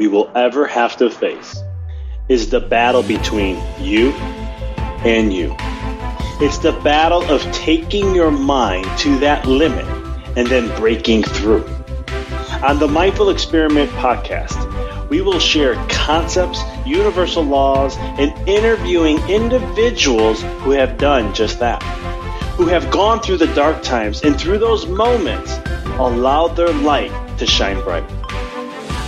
we will ever have to face is the battle between you and you. It's the battle of taking your mind to that limit and then breaking through. On the Mindful Experiment podcast, we will share concepts, universal laws, and interviewing individuals who have done just that, who have gone through the dark times and through those moments allowed their light to shine bright.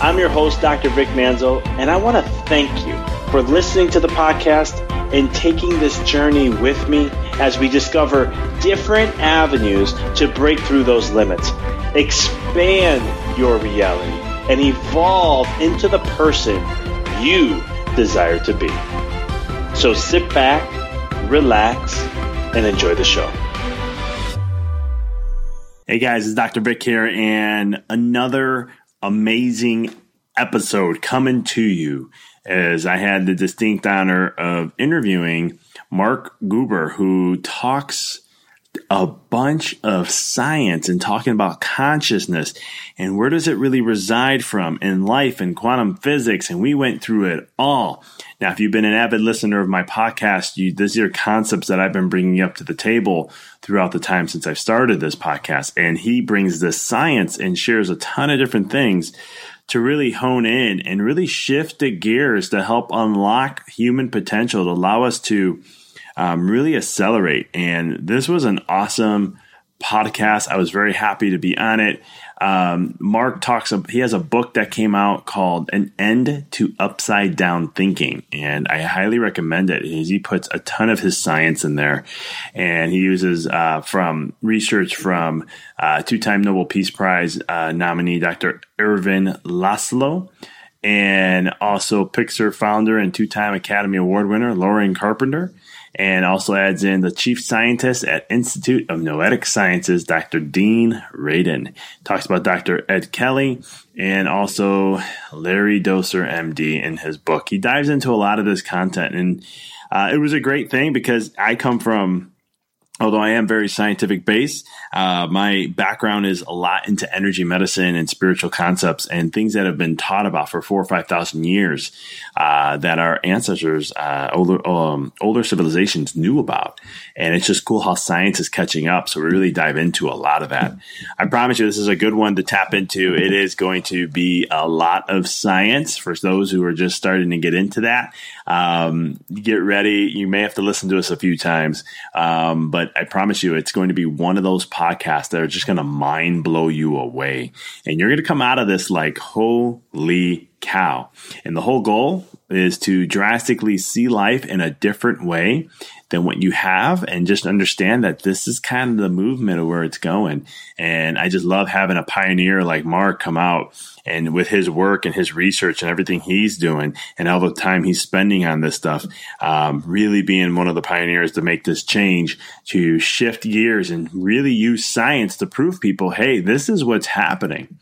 I'm your host, Dr. Vic Manzo, and I want to thank you for listening to the podcast and taking this journey with me as we discover different avenues to break through those limits, expand your reality, and evolve into the person you desire to be. So sit back, relax, and enjoy the show. Hey guys, it's Dr. Vic here, and another amazing episode coming to you as I had the distinct honor of interviewing Mark Gober, who talks a bunch of science and talking about consciousness and where does it really reside from in life and quantum physics. And we went through it all. Now, if you've been an avid listener of my podcast, you, these are concepts that I've been bringing up to the table throughout the time since I've started this podcast. And he brings this science and shares a ton of different things to really hone in and really shift the gears to help unlock human potential to allow us to um, really accelerate. And this was an awesome podcast. I was very happy to be on it. Um, Mark talks, he has a book that came out called An End to Upside Down Thinking. And I highly recommend it. He puts a ton of his science in there and he uses uh, from research from uh, two time Nobel Peace Prize uh, nominee Dr. Ervin Laszlo and also Pixar founder and two time Academy Award winner Loren Carpenter and also adds in the chief scientist at Institute of Noetic Sciences, Dr. Dean Radin. Talks about Dr. Ed Kelly and also Larry Dossey, MD, in his book. He dives into a lot of this content, and uh, it was a great thing because I come from although I am very scientific based, uh, my background is a lot into energy medicine and spiritual concepts and things that have been taught about for four or five thousand years uh, that our ancestors, uh, older um, older civilizations knew about. And it's just cool how science is catching up. So we really dive into a lot of that. I promise you, this is a good one to tap into. It is going to be a lot of science for those who are just starting to get into that. Um, get ready. You may have to listen to us a few times, um, but I promise you, it's going to be one of those podcasts that are just going to mind blow you away. And you're going to come out of this like, holy cow. And the whole goal is to drastically see life in a different way than what you have and just understand that this is kind of the movement of where it's going. And I just love having a pioneer like Mark come out and with his work and his research and everything he's doing and all the time he's spending on this stuff, um, really being one of the pioneers to make this change to shift gears and really use science to prove people, hey, this is what's happening.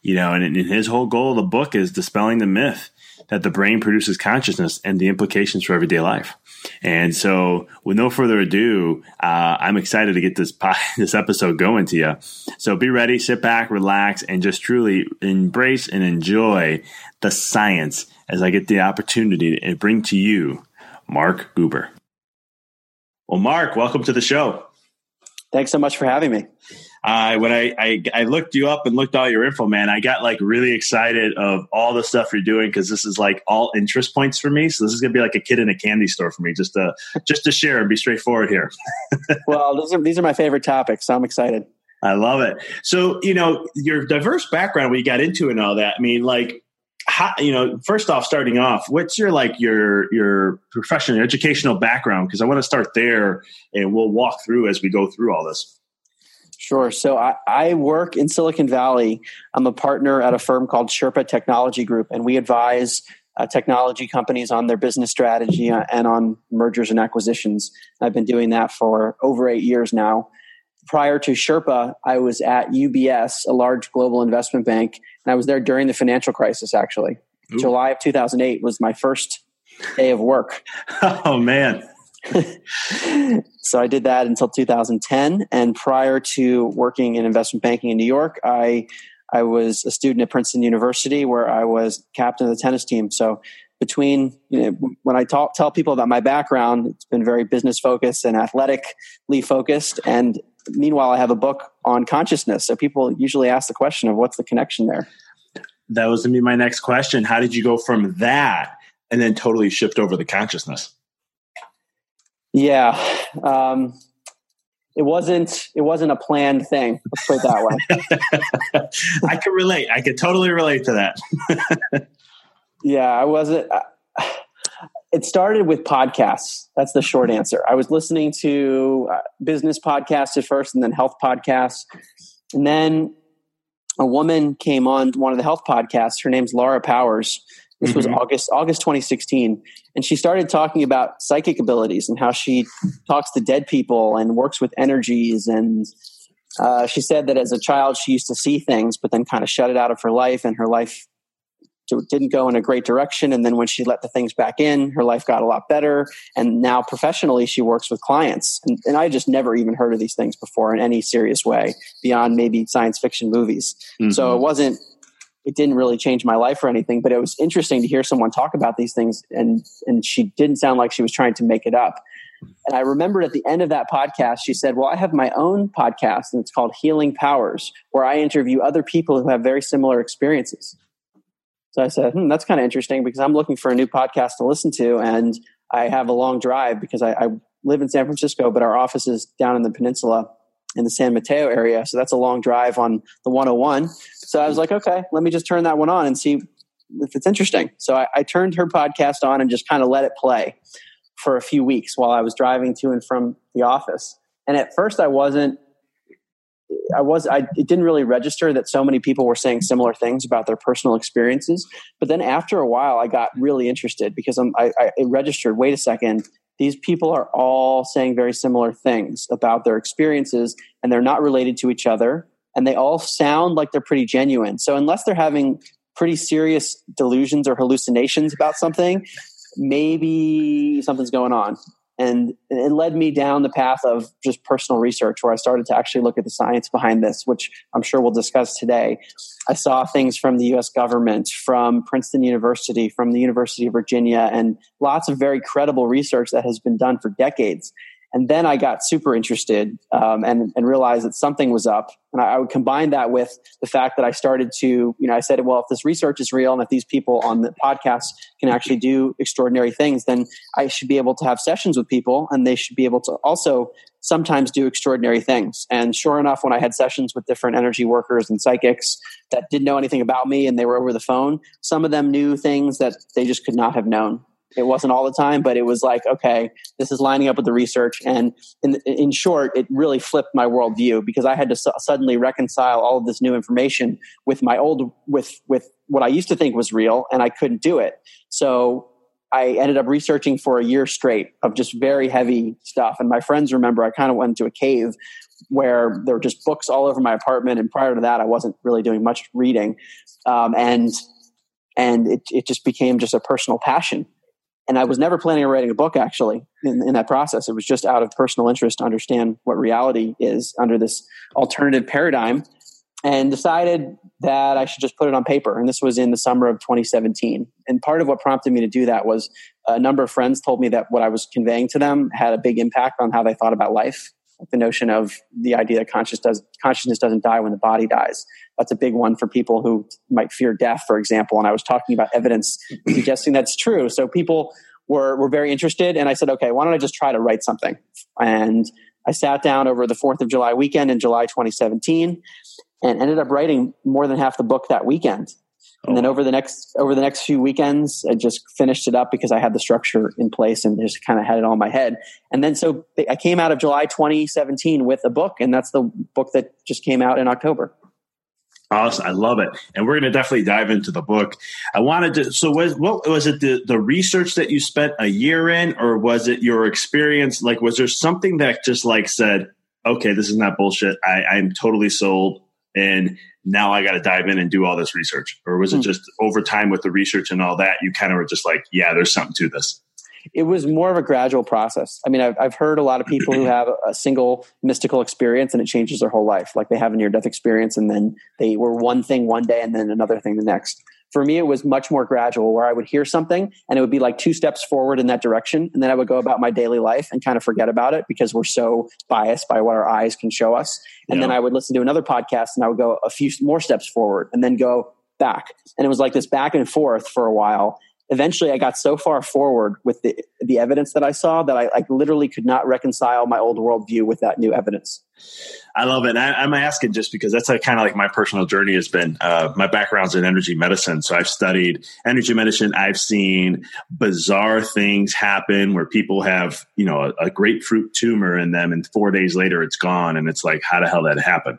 You know, and, and his whole goal of the book is dispelling the myth that the brain produces consciousness and the implications for everyday life. And so, with no further ado, uh, I'm excited to get this this episode going to you. So be ready, sit back, relax, and just truly embrace and enjoy the science as I get the opportunity to bring to you Mark Gober. Well, Mark, welcome to the show. Thanks so much for having me uh, when I, I, I looked you up and looked all your info, man, I got like really excited of all the stuff you're doing because this is like all interest points for me. So this is gonna be like a kid in a candy store for me, just to just to share and be straightforward here. well, these are these are my favorite topics, so I'm excited. I love it. So you know your diverse background, we got into and all that. I mean, like how, you know, first off, starting off, what's your like your your professional educational background? Because I want to start there, and we'll walk through as we go through all this. Sure. So I, I, work in Silicon Valley. I'm a partner at a firm called Sherpa Technology Group, and we advise uh, technology companies on their business strategy uh, and on mergers and acquisitions. I've been doing that for over eight years now. Prior to Sherpa, I was at UBS, a large global investment bank, and I was there during the financial crisis, actually. Ooh. July of 2008 was my first day of work. Oh, man. so I did that until 2010. And prior to working in investment banking in New York, I I was a student at Princeton University where I was captain of the tennis team. So between you know, when I talk, tell people about my background, it's been very business focused and athletically focused. And meanwhile, I have a book on consciousness. So people usually ask the question of what's the connection there. That was going to be my next question. How did you go from that and then totally shift over the consciousness? Yeah. Um, it wasn't it wasn't a planned thing let's put it that way. I can relate i can totally relate to that. Yeah i wasn't uh, it started with podcasts that's the short answer. I was listening to uh, business podcasts at first and then health podcasts. And then a woman came on one of the health podcasts her name's laura powers this mm-hmm. was August August 2016, and she started talking about psychic abilities and how she talks to dead people and works with energies. And uh, she said that as a child she used to see things, but then kind of shut it out of her life, and her life didn't go in a great direction. And then when she let the things back in, her life got a lot better. And now professionally, she works with clients. And, and I just never even heard of these things before in any serious way beyond maybe science fiction movies. Mm-hmm. So it wasn't it didn't really change my life or anything, but it was interesting to hear someone talk about these things and and she didn't sound like she was trying to make it up. And I remembered at the end of that podcast, she said, Well, I have my own podcast and it's called Healing Powers, where I interview other people who have very similar experiences. So I said, hmm, that's kind of interesting because I'm looking for a new podcast to listen to. And I have a long drive because I, I live in San Francisco, but our office is down in the peninsula in the San Mateo area. So that's a long drive on the 101. So I was like, okay, let me just turn that one on and see if it's interesting. So I, I turned her podcast on and just kind of let it play for a few weeks while I was driving to and from the office. And at first, I wasn't. I was. I it didn't really register that so many people were saying similar things about their personal experiences. But then after a while, I got really interested because I'm, I, I it registered. Wait a second these people are all saying very similar things about their experiences and they're not related to each other and they all sound like they're pretty genuine. So unless they're having pretty serious delusions or hallucinations about something maybe something's going on and it led me down the path of just personal research where I started to actually look at the science behind this, which I'm sure we'll discuss today. I saw things from the US government, from Princeton University, from the University of Virginia, and lots of very credible research that has been done for decades. And then I got super interested um, and, and realized that something was up. And I, I, would combine that with the fact that I started to, you know, I said, well, if this research is real and if these people on the podcast can actually do extraordinary things, then I should be able to have sessions with people and they should be able to also sometimes do extraordinary things. And sure enough, when I had sessions with different energy workers and psychics that didn't know anything about me and they were over the phone, some of them knew things that they just could not have known. It wasn't all the time, but it was like, okay, this is lining up with the research. And in, in short, it really flipped my worldview because I had to su- suddenly reconcile all of this new information with my old, with, with what I used to think was real, and I couldn't do it. So I ended up researching for a year straight of just very heavy stuff. And my friends remember I kind of went into a cave where there were just books all over my apartment. And prior to that, I wasn't really doing much reading. Um, and and it, it just became just a personal passion and I was never planning on writing a book actually in, in, that process. It was just out of personal interest to understand what reality is under this alternative paradigm and decided that I should just put it on paper. And this was in the summer of 2017. And part of what prompted me to do that was a number of friends told me that what I was conveying to them had a big impact on how they thought about life the notion of the idea that conscious does, consciousness doesn't die when the body dies. That's a big one for people who might fear death, for example. And I was talking about evidence suggesting that's true. So people were, were very interested. And I said, okay, why don't I just try to write something? And I sat down over the 4th of July weekend in July 2017 and ended up writing more than half the book that weekend. And then oh. over the next over the next few weekends, I just finished it up because I had the structure in place and just kind of had it all in my head. And then so I came out of July 2017 with a book, and that's the book that just came out in October. Awesome, I love it, and we're going to definitely dive into the book. I wanted to. So, was what was it the the research that you spent a year in, or was it your experience? Like, was there something that just like said, "Okay, this is not bullshit. I, I'm totally sold." And now I got to dive in and do all this research? Or was it hmm. just over time with the research and all that, you kind of were just like, yeah, there's something to this? It was more of a gradual process. I mean, I've, I've heard a lot of people who have a single mystical experience and it changes their whole life. Like they have a near death experience and then they were one thing one day and then another thing the next. For me, it was much more gradual where I would hear something and it would be like two steps forward in that direction. And then I would go about my daily life and kind of forget about it because we're so biased by what our eyes can show us. And yeah. then I would listen to another podcast and I would go a few more steps forward and then go back. And it was like this back and forth for a while eventually I got so far forward with the, the evidence that I saw that I, I literally could not reconcile my old worldview with that new evidence. I love it. I, am asking just because that's kind of like my personal journey has been. Uh, my background's in energy medicine, so I've studied energy medicine. I've seen bizarre things happen where people have, you know, a, a grapefruit tumor in them, and four days later it's gone, and it's like, how the hell that happened?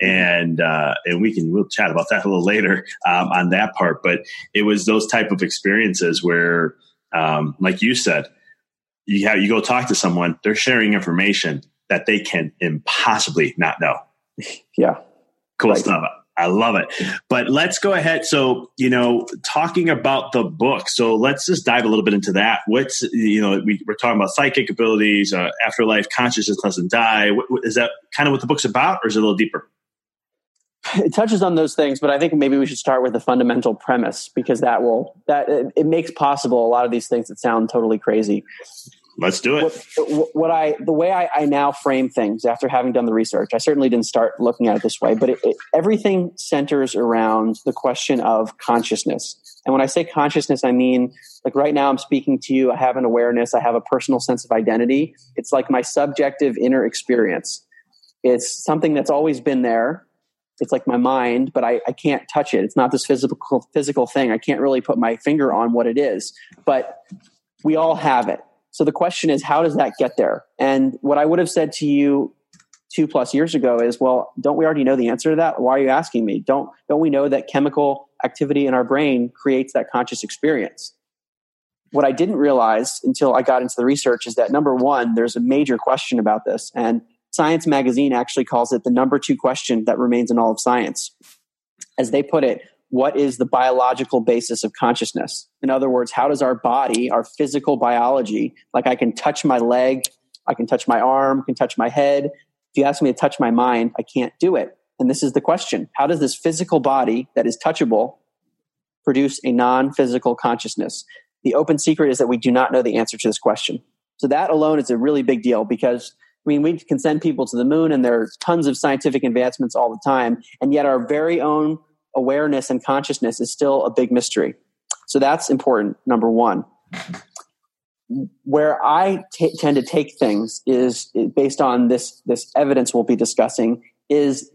And uh, and we can we'll chat about that a little later um, on that part. But it was those type of experiences where, um, like you said, you have you go talk to someone, they're sharing information that they can impossibly not know. Yeah. Cool right. stuff. I love it. But let's go ahead. So, you know, talking about the book. So let's just dive a little bit into that. What's, you know, we, are talking about psychic abilities, uh, afterlife, consciousness doesn't die. What, what, is that kind of what the book's about, or is it a little deeper? It touches on those things, but I think maybe we should start with the fundamental premise because that will, that it, it makes possible a lot of these things that sound totally crazy. Let's do it. What, what, I, the way I, I, now frame things after having done the research, I certainly didn't start looking at it this way, but it, it, everything centers around the question of consciousness. And when I say consciousness, I mean like right now I'm speaking to you. I have an awareness. I have a personal sense of identity. It's like my subjective inner experience. It's something that's always been there. It's like my mind, but I, I can't touch it. It's not this physical physical thing. I can't really put my finger on what it is. But we all have it so the question is, how does that get there? And what I would have said to you two plus years ago is, well, don't we already know the answer to that? Why are you asking me? Don't don't we know that chemical activity in our brain creates that conscious experience? What I didn't realize until I got into the research is that number one, there's a major question about this. And Science Magazine actually calls it the number two question that remains in all of science. As they put it, what is the biological basis of consciousness? In other words, how does our body, our physical biology, like I can touch my leg, I can touch my arm, can touch my head. If you ask me to touch my mind, I can't do it. And this is the question. How does this physical body that is touchable produce a non physical consciousness? The open secret is that we do not know the answer to this question. So that alone is a really big deal because I mean, we can send people to the moon and there are tons of scientific advancements all the time. And yet our very own awareness and consciousness is still a big mystery. So that's important, number one. Where I t- tend to take things is based on this, this evidence we'll be discussing is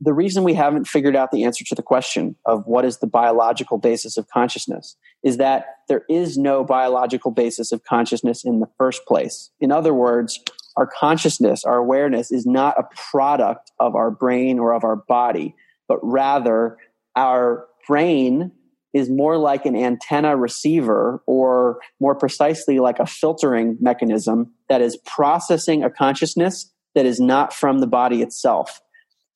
the reason we haven't figured out the answer to the question of what is the biological basis of consciousness is that there is no biological basis of consciousness in the first place. In other words, our consciousness, our awareness is not a product of our brain or of our body, but rather our brain is more like an antenna receiver or more precisely like a filtering mechanism that is processing a consciousness that is not from the body itself.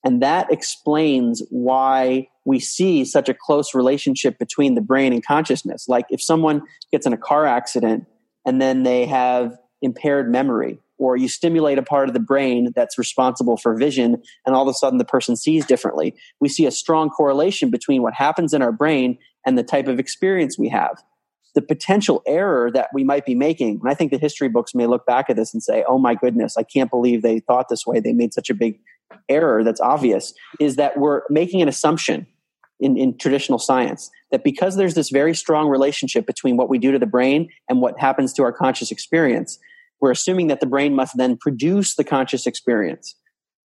And that explains why we see such a close relationship between the brain and consciousness. Like if someone gets in a car accident and then they have impaired memory, or you stimulate a part of the brain that's responsible for vision, and all of a sudden the person sees differently. We see a strong correlation between what happens in our brain and the type of experience we have. The potential error that we might be making, and I think the history books may look back at this and say, oh my goodness, I can't believe they thought this way. They made such a big error that's obvious is that we're making an assumption in, in traditional science that because there's this very strong relationship between what we do to the brain and what happens to our conscious experience, we're assuming that the brain must then produce the conscious experience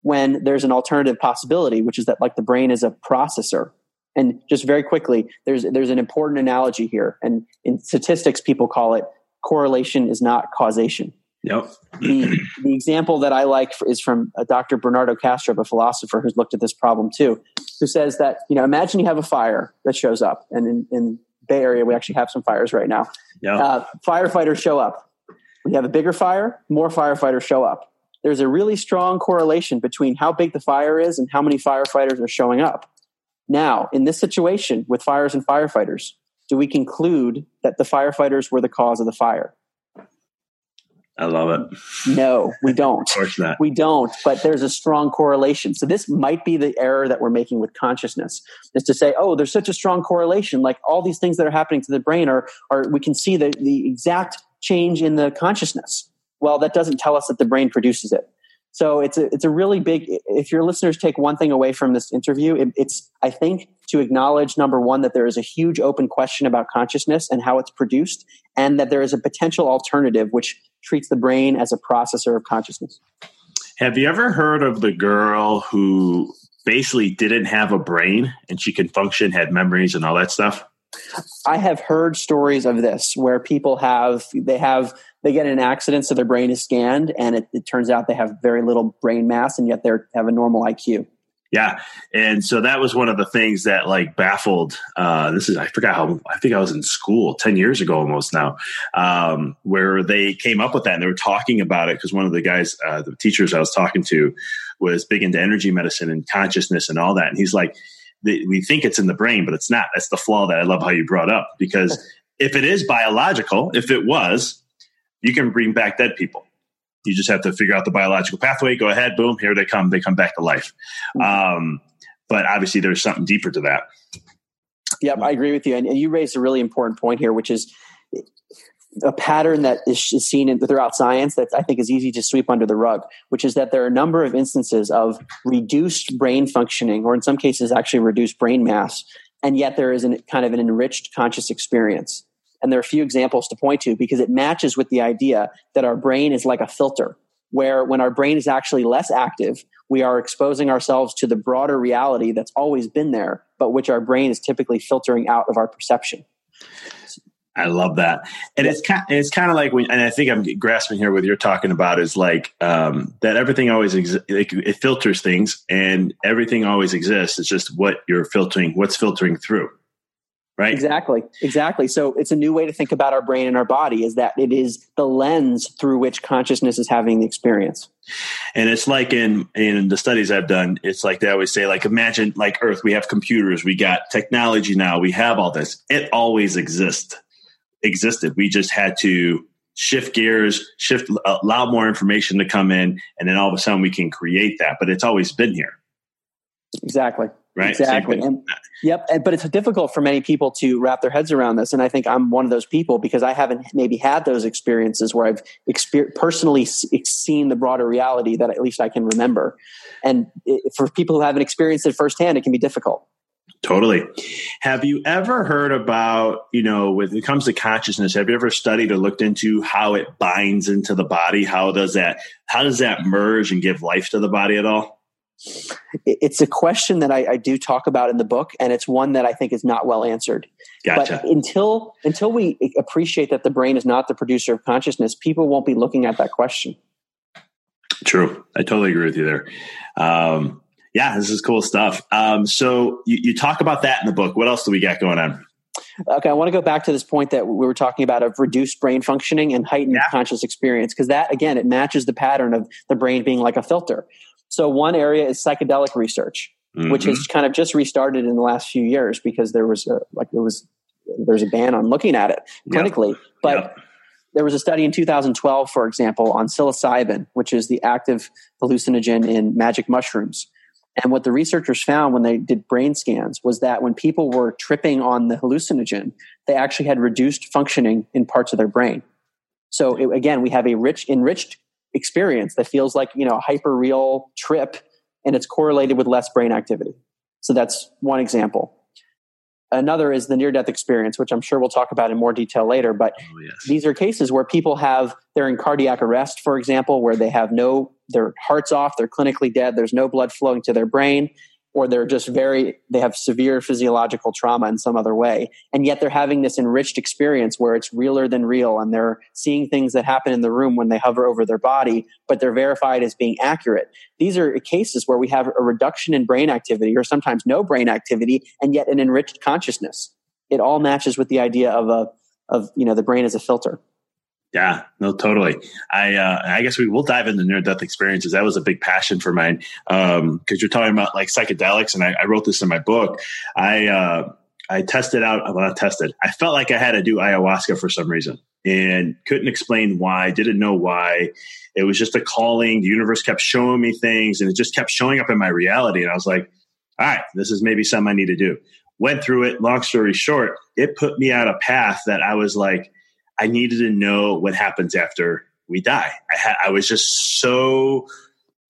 when there's an alternative possibility, which is that like the brain is a processor. And just very quickly, there's there's an important analogy here, and in statistics, people call it correlation is not causation. Yep. the, the example that I like is from Dr. Bernardo Kastrup, a philosopher who's looked at this problem too, who says that, you know, imagine you have a fire that shows up. And in, in Bay Area, we actually have some fires right now. Yeah. Uh, firefighters show up. We have a bigger fire, more firefighters show up. There's a really strong correlation between how big the fire is and how many firefighters are showing up. Now, in this situation with fires and firefighters, do we conclude that the firefighters were the cause of the fire? I love it. No, we don't. of course not. We don't, but there's a strong correlation. So this might be the error that we're making with consciousness is to say, oh, there's such a strong correlation. Like all these things that are happening to the brain are, are we can see the, the exact change in the consciousness. Well, that doesn't tell us that the brain produces it. So it's a, it's a really big, if your listeners take one thing away from this interview, it, it's, I think, to acknowledge number one, that there is a huge open question about consciousness and how it's produced, and that there is a potential alternative which treats the brain as a processor of consciousness. Have you ever heard of the girl who basically didn't have a brain and she can function, had memories and all that stuff? I have heard stories of this where people have they have they get in an accident so their brain is scanned and it, it turns out they have very little brain mass and yet they have a normal IQ. Yeah, and so that was one of the things that like baffled. Uh, this is I forgot how I think I was in school ten years ago almost now, um, where they came up with that and they were talking about it because one of the guys, uh, the teachers I was talking to, was big into energy medicine and consciousness and all that, and he's like, we think it's in the brain, but it's not. That's the flaw that I love how you brought up because if it is biological, if it was, you can bring back dead people. You just have to figure out the biological pathway. Go ahead, boom, here they come. They come back to life. Um, but obviously, there's something deeper to that. Yep, I agree with you. And you raised a really important point here, which is a pattern that is seen in, throughout science that I think is easy to sweep under the rug, which is that there are a number of instances of reduced brain functioning, or in some cases, actually reduced brain mass, and yet there is an, kind of an enriched conscious experience. And there are a few examples to point to because it matches with the idea that our brain is like a filter, where when our brain is actually less active, we are exposing ourselves to the broader reality that's always been there, but which our brain is typically filtering out of our perception. I love that, and it's kind. It's kind of like when, and I think I'm grasping here what you're talking about is like um, that everything always exi- it, it filters things, and everything always exists. It's just what you're filtering, what's filtering through right? Exactly exactly. So it's a new way to think about our brain and our body is that it is the lens through which consciousness is having the experience. And it's like in in the studies i've done it's like they always say like imagine like earth we have computers we got technology now we have all this. It always exists existed. We just had to shift gears shift uh, allow more information to come in and then all of a sudden we can create that. But it's always been here. Exactly. Right? Exactly. and, Yep, but it's difficult for many people to wrap their heads around this, and I think I'm one of those people because I haven't maybe had those experiences where I've exper- personally seen the broader reality that at least I can remember. And it, for people who haven't experienced it firsthand, it can be difficult. Totally. Have you ever heard about, you know, when it comes to consciousness, have you ever studied or looked into how it binds into the body? How does that how does that merge and give life to the body at all? It's a question that I, I do talk about in the book, and it's one that I think is not well answered. Gotcha. But until until we appreciate that the brain is not the producer of consciousness, people won't be looking at that question. True. I totally agree with you there. Um, yeah, this is cool stuff. Um, so you, you talk about that in the book. What else do we got going on? Okay, I want to go back to this point that we were talking about of reduced brain functioning and heightened yeah. conscious experience because that again it matches the pattern of the brain being like a filter. So one area is psychedelic research, mm-hmm. which has kind of just restarted in the last few years because there was a, like there was there's a ban on looking at it clinically, yep. but. Yep. There was a study in 2012, for example, on psilocybin, which is the active hallucinogen in magic mushrooms. And what the researchers found when they did brain scans was that when people were tripping on the hallucinogen, they actually had reduced functioning in parts of their brain. So it, again, we have a rich, enriched experience that feels like you know a hyper real trip, and it's correlated with less brain activity. So that's one example. Another is the near death experience, which I'm sure we'll talk about in more detail later. But oh, yes. these are cases where people have, they're in cardiac arrest, for example, where they have no, their heart's off, they're clinically dead, there's no blood flowing to their brain or they're just very they have severe physiological trauma in some other way. And yet they're having this enriched experience where it's realer than real and they're seeing things that happen in the room when they hover over their body but they're verified as being accurate. These are cases where we have a reduction in brain activity or sometimes no brain activity and yet an enriched consciousness. It all matches with the idea of a of you know the brain as a filter yeah, no, totally. I uh, I guess we will dive into near death experiences. That was a big passion for mine because um, you're talking about like psychedelics, and I, I, wrote this in my book. I uh, I tested out, well, not tested. I felt like I had to do ayahuasca for some reason, and couldn't explain why. Didn't know why. It was just a calling. The universe kept showing me things, and it just kept showing up in my reality. And I was like, all right, this is maybe something I need to do. Went through it. Long story short, it put me on a path that I was like I needed to know what happens after we die. I had, I was just so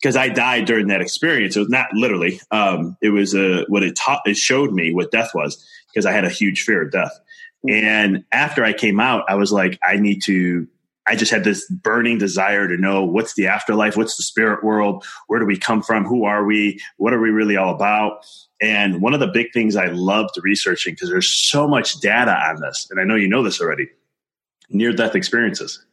because I died during that experience. It was not literally. Um, it was a what it taught. It showed me what death was because I had a huge fear of death. And after I came out, I was like, I need to. I just had this burning desire to know what's the afterlife, what's the spirit world, where do we come from, who are we, what are we really all about. And one of the big things I loved researching because there's so much data on this, and I know you know this already near death experiences.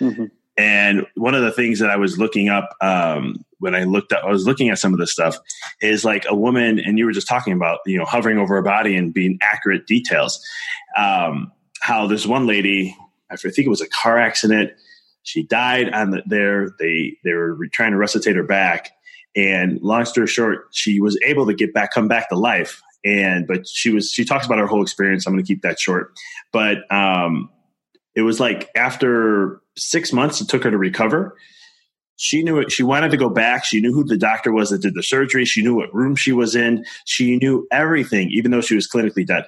Mm-hmm. And one of the things that I was looking up um, when I looked up, I was looking at some of this stuff is like a woman, and you were just talking about, you know, hovering over a body and being accurate details. Um, how this one lady, I think it was a car accident, she died on the, there. They they were trying to resuscitate her back, and long story short, she was able to get back, come back to life. And but she was she talks about her whole experience. I'm going to keep that short, but um, it was like after six months it took her to recover. She knew it she wanted to go back. She knew who the doctor was that did the surgery. She knew what room she was in. She knew everything even though she was clinically dead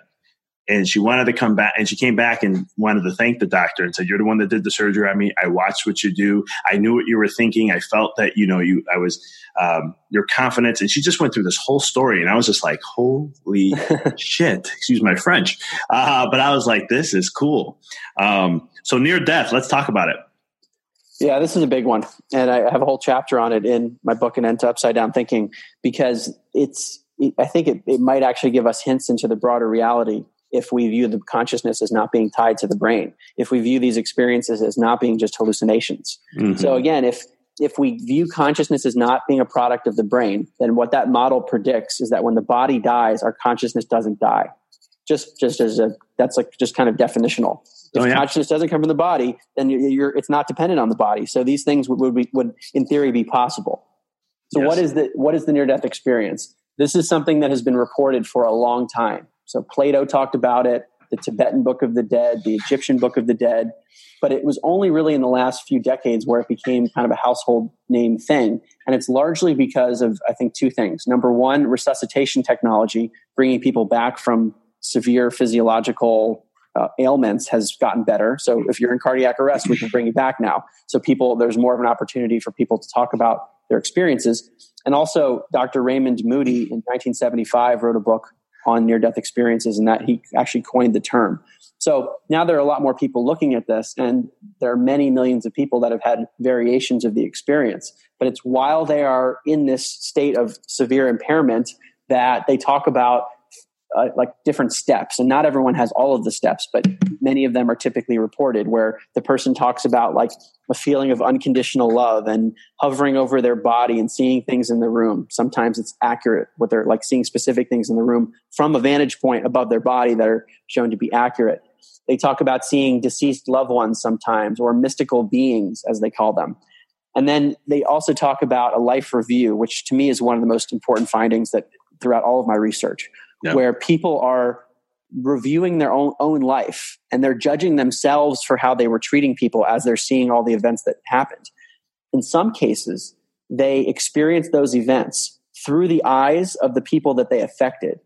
and she wanted to come back and she came back and wanted to thank the doctor and said you're the one that did the surgery on me. I watched what you do. I knew what you were thinking. I felt that you know you i was um, your confidence. And she just went through this whole story and i was just like holy shit. Excuse my french. Uh, but i was like this is cool. Um, so near death let's talk about it. Yeah, this is a big one. And I have a whole chapter on it in my book, and End to Upside Down Thinking, because it's, I think it, it might actually give us hints into the broader reality if we view the consciousness as not being tied to the brain, if we view these experiences as not being just hallucinations. Mm-hmm. So again, if if we view consciousness as not being a product of the brain, then what that model predicts is that when the body dies, our consciousness doesn't die. Just just as a that's like just kind of definitional. If oh, yeah. consciousness doesn't come from the body, then you're, you're, it's not dependent on the body. So these things would would, be, would in theory be possible. So yes. what is the what is the near death experience? This is something that has been reported for a long time. So Plato talked about it. the Tibetan Book of the Dead, the Egyptian Book of the Dead. But it was only really in the last few decades where it became kind of a household name thing. And it's largely because of, I think, two things. Number one, resuscitation technology, bringing people back from severe physiological uh, ailments has gotten better. So if you're in cardiac arrest, we can bring you back now. So people, there's more of an opportunity for people to talk about their experiences. And also, Dr. Raymond Moody in 1975 wrote a book on near death experiences, and that he actually coined the term. So now there are a lot more people looking at this, and there are many millions of people that have had variations of the experience. But it's while they are in this state of severe impairment that they talk about uh, like different steps. And not everyone has all of the steps but many of them are typically reported where the person talks about like a feeling of unconditional love and hovering over their body and seeing things in the room. Sometimes it's accurate what they're like seeing specific things in the room from a vantage point above their body that are shown to be accurate. They talk about seeing deceased loved ones sometimes or mystical beings as they call them. And then they also talk about a life review which to me is one of the most important findings that throughout all of my research yeah. where people are reviewing their own own life and they're judging themselves for how they were treating people as they're seeing all the events that happened. In some cases, they experience those events through the eyes of the people that they affected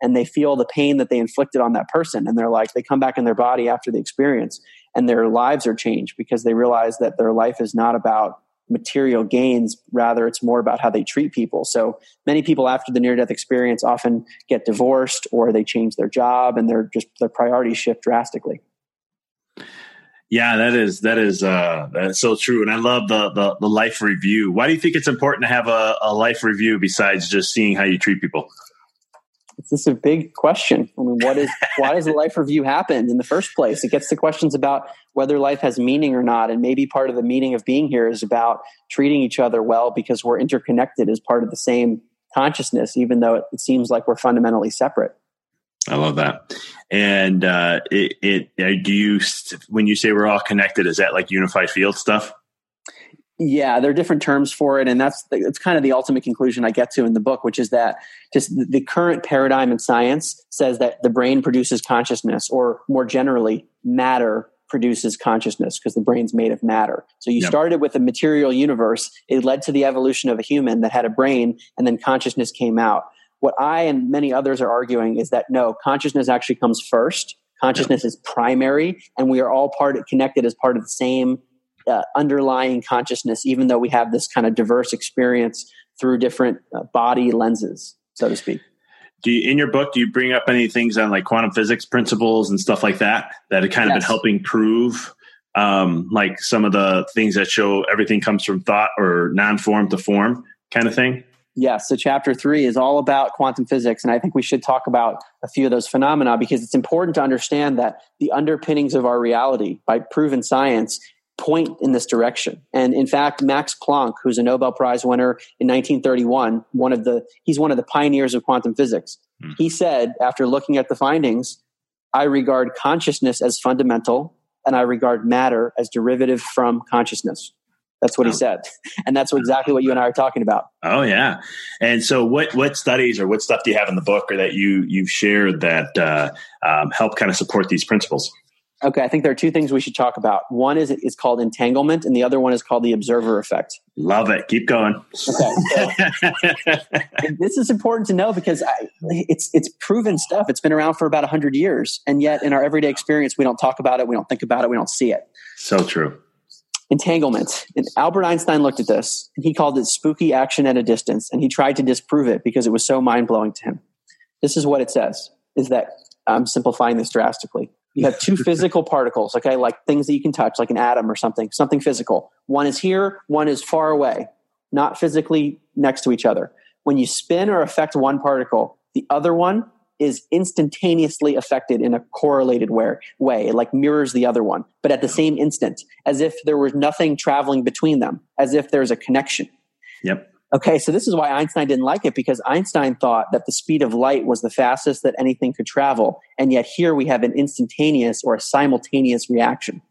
and they feel the pain that they inflicted on that person and they're like they come back in their body after the experience and their lives are changed because they realize that their life is not about material gains. Rather, it's more about how they treat people. So many people after the near death experience often get divorced or they change their job and their just their priorities shift drastically. Yeah, that is that is uh, that's so true, and I love the, the, the life review. Why do you think it's important to have a, a life review besides just seeing how you treat people? This is a big question. I mean, what is why does the life review happen in the first place? It gets to questions about whether life has meaning or not, and maybe part of the meaning of being here is about treating each other well because we're interconnected as part of the same consciousness, even though it, it seems like we're fundamentally separate. I love that. And uh, it, it uh, do you when you say we're all connected, is that like unified field stuff? Yeah, there are different terms for it, and that's that's kind of the ultimate conclusion I get to in the book, which is that just the current paradigm in science says that the brain produces consciousness, or more generally, matter produces consciousness because the brain's made of matter. So you yep. started with a material universe; it led to the evolution of a human that had a brain, and then consciousness came out. What I and many others are arguing is that no, consciousness actually comes first. Consciousness yep. is primary, and we are all part connected as part of the same uh, underlying consciousness, even though we have this kind of diverse experience through different uh, body lenses, so to speak. Do you, in your book, do you bring up any things on like quantum physics principles and stuff like that that have kind of yes. been helping prove um, like some of the things that show everything comes from thought or non-form to form kind of thing? Yes, so chapter three is all about quantum physics, and I think we should talk about a few of those phenomena because it's important to understand that the underpinnings of our reality by proven science point in this direction. And in fact, Max Planck, who's a Nobel Prize winner in 1931, one of the he's one of the pioneers of quantum physics. Mm. He said after looking at the findings, I regard consciousness as fundamental and I regard matter as derivative from consciousness. That's what he said, and that's exactly what you and I are talking about. Oh yeah, and so what what studies or what stuff do you have in the book or that you you've shared that uh, um, help kind of support these principles? Okay, I think there are two things we should talk about. One is is called entanglement, and the other one is called the observer effect. Love it. Keep going. Okay, so, this is important to know because I, it's it's proven stuff. It's been around for about hundred years, and yet in our everyday experience, we don't talk about it, we don't think about it, we don't see it. So true. Entanglement. And Albert Einstein looked at this, and he called it spooky action at a distance, and he tried to disprove it because it was so mind blowing to him. This is what it says: is that I'm simplifying this drastically you have two physical particles, okay, like things that you can touch, like an atom or something, something physical. One is here, one is far away, not physically next to each other. When you spin or affect one particle, the other one is instantaneously affected in a correlated way. It like mirrors the other one, but at the same instant, as if there was nothing traveling between them, as if there's a connection. Yep. Okay, so this is why Einstein didn't like it because Einstein thought that the speed of light was the fastest that anything could travel. And yet here we have an instantaneous or a simultaneous reaction.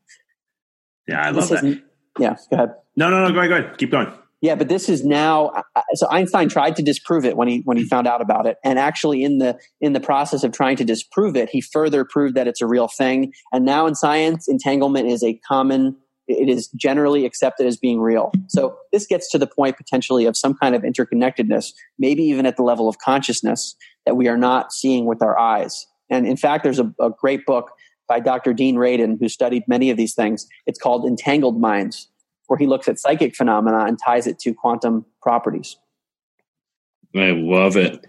Yeah, I love that. Yeah, go ahead. No, no, no, go ahead, go ahead. Keep going. Yeah, but this is now. Uh, uh, so Einstein tried to disprove it when he when he found out about it, and actually in the in the process of trying to disprove it, he further proved that it's a real thing. And now in science, entanglement is a common. It is generally accepted as being real. So this gets to the point potentially of some kind of interconnectedness, maybe even at the level of consciousness that we are not seeing with our eyes. And in fact, there's a, a great book by Dr. Dean Radin who studied many of these things. It's called Entangled Minds where he looks at psychic phenomena and ties it to quantum properties. I love it.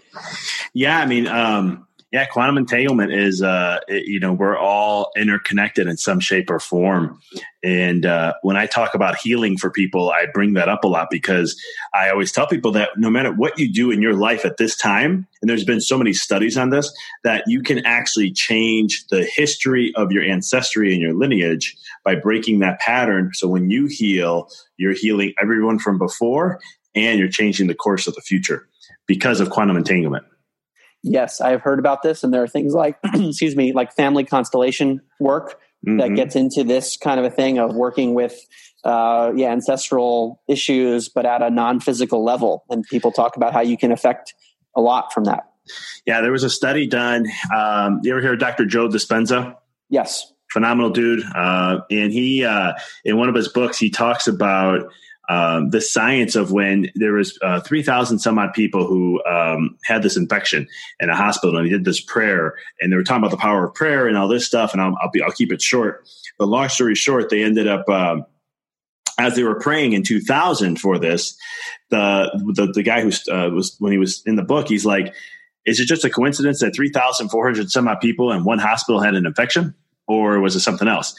Yeah, I mean, um, yeah, quantum entanglement is, uh, it, you know, we're all interconnected in some shape or form. And uh, when I talk about healing for people, I bring that up a lot because I always tell people that no matter what you do in your life at this time, and there's been so many studies on this, that you can actually change the history of your ancestry and your lineage by breaking that pattern. So when you heal, you're healing everyone from before and you're changing the course of the future because of quantum entanglement. Yes, I've heard about this, and there are things like, excuse me, like family constellation work mm-hmm. that gets into this kind of a thing of working with, uh, yeah, ancestral issues, but at a non-physical level. And people talk about how you can affect a lot from that. Yeah, there was a study done. Um, you ever hear of Dr. Joe Dispenza? Yes, phenomenal dude. Uh, and he, uh, in one of his books, he talks about um, the science of when there was uh, 3,000 some odd people who um, had this infection in a hospital and he did this prayer and they were talking about the power of prayer and all this stuff. And I'll, I'll, be, I'll keep it short. But long story short, they ended up, um, as they were praying in 2000 for this, the, the, the guy who uh, was, when he was in the book, he's like, is it just a coincidence that 3,400 some odd people in one hospital had an infection? Or was it something else?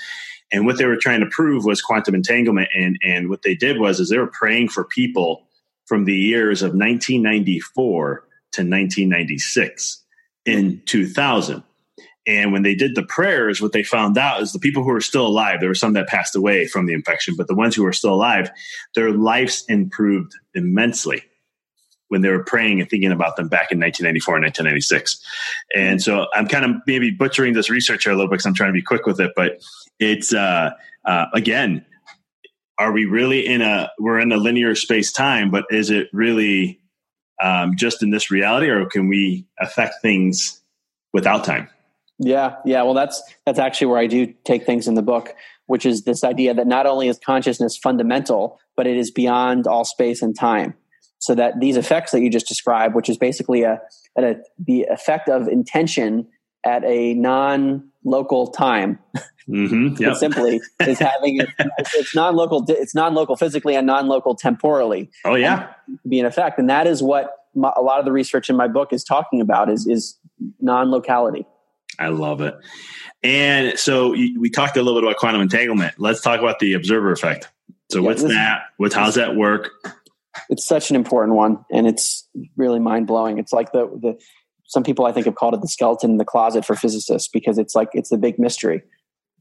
And what they were trying to prove was quantum entanglement. And, and what they did was is they were praying for people from the years of 1994 to 1996 in 2000. And when they did the prayers, what they found out is the people who were still alive, there were some that passed away from the infection, but the ones who were still alive, their lives improved immensely when they were praying and thinking about them back in 1994 and 1996. And so I'm kind of maybe butchering this research here a little bit because I'm trying to be quick with it, but it's uh, uh, again, are we really in a we're in a linear space time, but is it really um, just in this reality, or can we affect things without time? Yeah, yeah. Well, that's that's actually where I do take things in the book, which is this idea that not only is consciousness fundamental, but it is beyond all space and time. So that these effects that you just described, which is basically a, a the effect of intention at a non-local time. Mm-hmm. Yep. simply is having it, it's non-local. It's non-local physically and non-local temporally. Oh yeah, be an effect, and that is what my, a lot of the research in my book is talking about. Is is non-locality. I love it. And so we talked a little bit about quantum entanglement. Let's talk about the observer effect. So yeah, what's that? What's how's that work? It's such an important one, and it's really mind blowing. It's like the the some people I think have called it the skeleton in the closet for physicists because it's like it's the big mystery.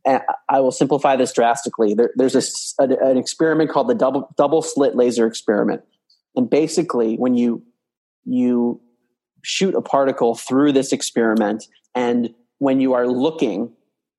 And I will simplify this drastically. There, there's a, an experiment called the double double slit laser experiment, and basically, when you you shoot a particle through this experiment, and when you are looking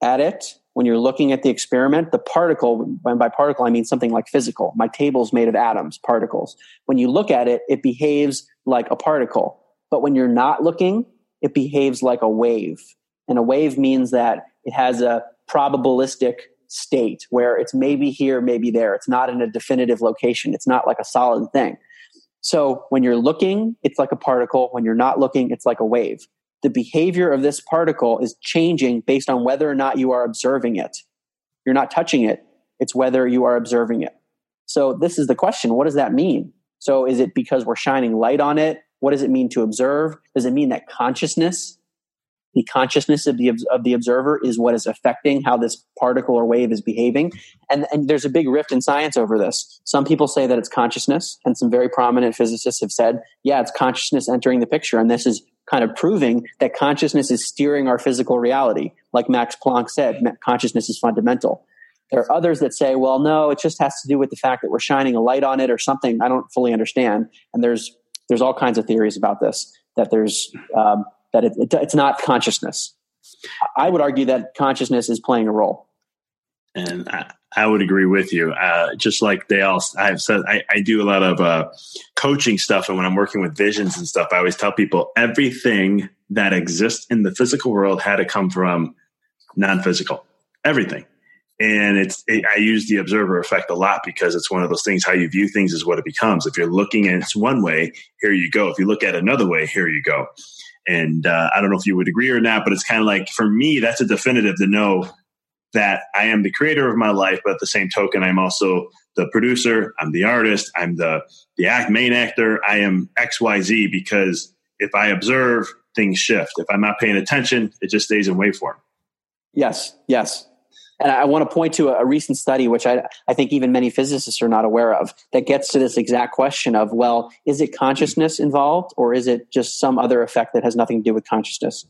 at it, when you're looking at the experiment, the particle, and by particle I mean something like physical. My table is made of atoms, particles. When you look at it, it behaves like a particle but when you're not looking, it behaves like a wave. And a wave means that it has a probabilistic state where it's maybe here, maybe there. It's not in a definitive location. It's not like a solid thing. So when you're looking, it's like a particle. When you're not looking, it's like a wave. The behavior of this particle is changing based on whether or not you are observing it. You're not touching it, it's whether you are observing it. So this is the question what does that mean? So is it because we're shining light on it? What does it mean to observe? Does it mean that consciousness, the consciousness of the, of the observer, is what is affecting how this particle or wave is behaving? And, and there's a big rift in science over this. Some people say that it's consciousness, and some very prominent physicists have said, yeah, it's consciousness entering the picture. And this is kind of proving that consciousness is steering our physical reality. Like Max Planck said, consciousness is fundamental. There are others that say, well, no, it just has to do with the fact that we're shining a light on it or something I don't fully understand. And there's there's all kinds of theories about this that there's um, that it, it, it's not consciousness. I would argue that consciousness is playing a role. And I, I would agree with you. Uh, just like they all, I've said, I, I do a lot of uh, coaching stuff. And when I'm working with visions and stuff, I always tell people everything that exists in the physical world had to come from non physical, everything. And it's, it, I use the observer effect a lot because it's one of those things. How you view things is what it becomes. If you're looking at it one way, here you go. If you look at another way, here you go. And uh, I don't know if you would agree or not, but it's kind of like for me, that's a definitive to know that I am the creator of my life, but at the same token, I'm also the producer, I'm the artist, I'm the the act main actor, I am XYZ because if I observe, things shift. If I'm not paying attention, it just stays in waveform. Yes, yes. And I want to point to a, recent study, which I, I think even many physicists are not aware of, that gets to this exact question of, well, is it consciousness involved or is it just some other effect that has nothing to do with consciousness?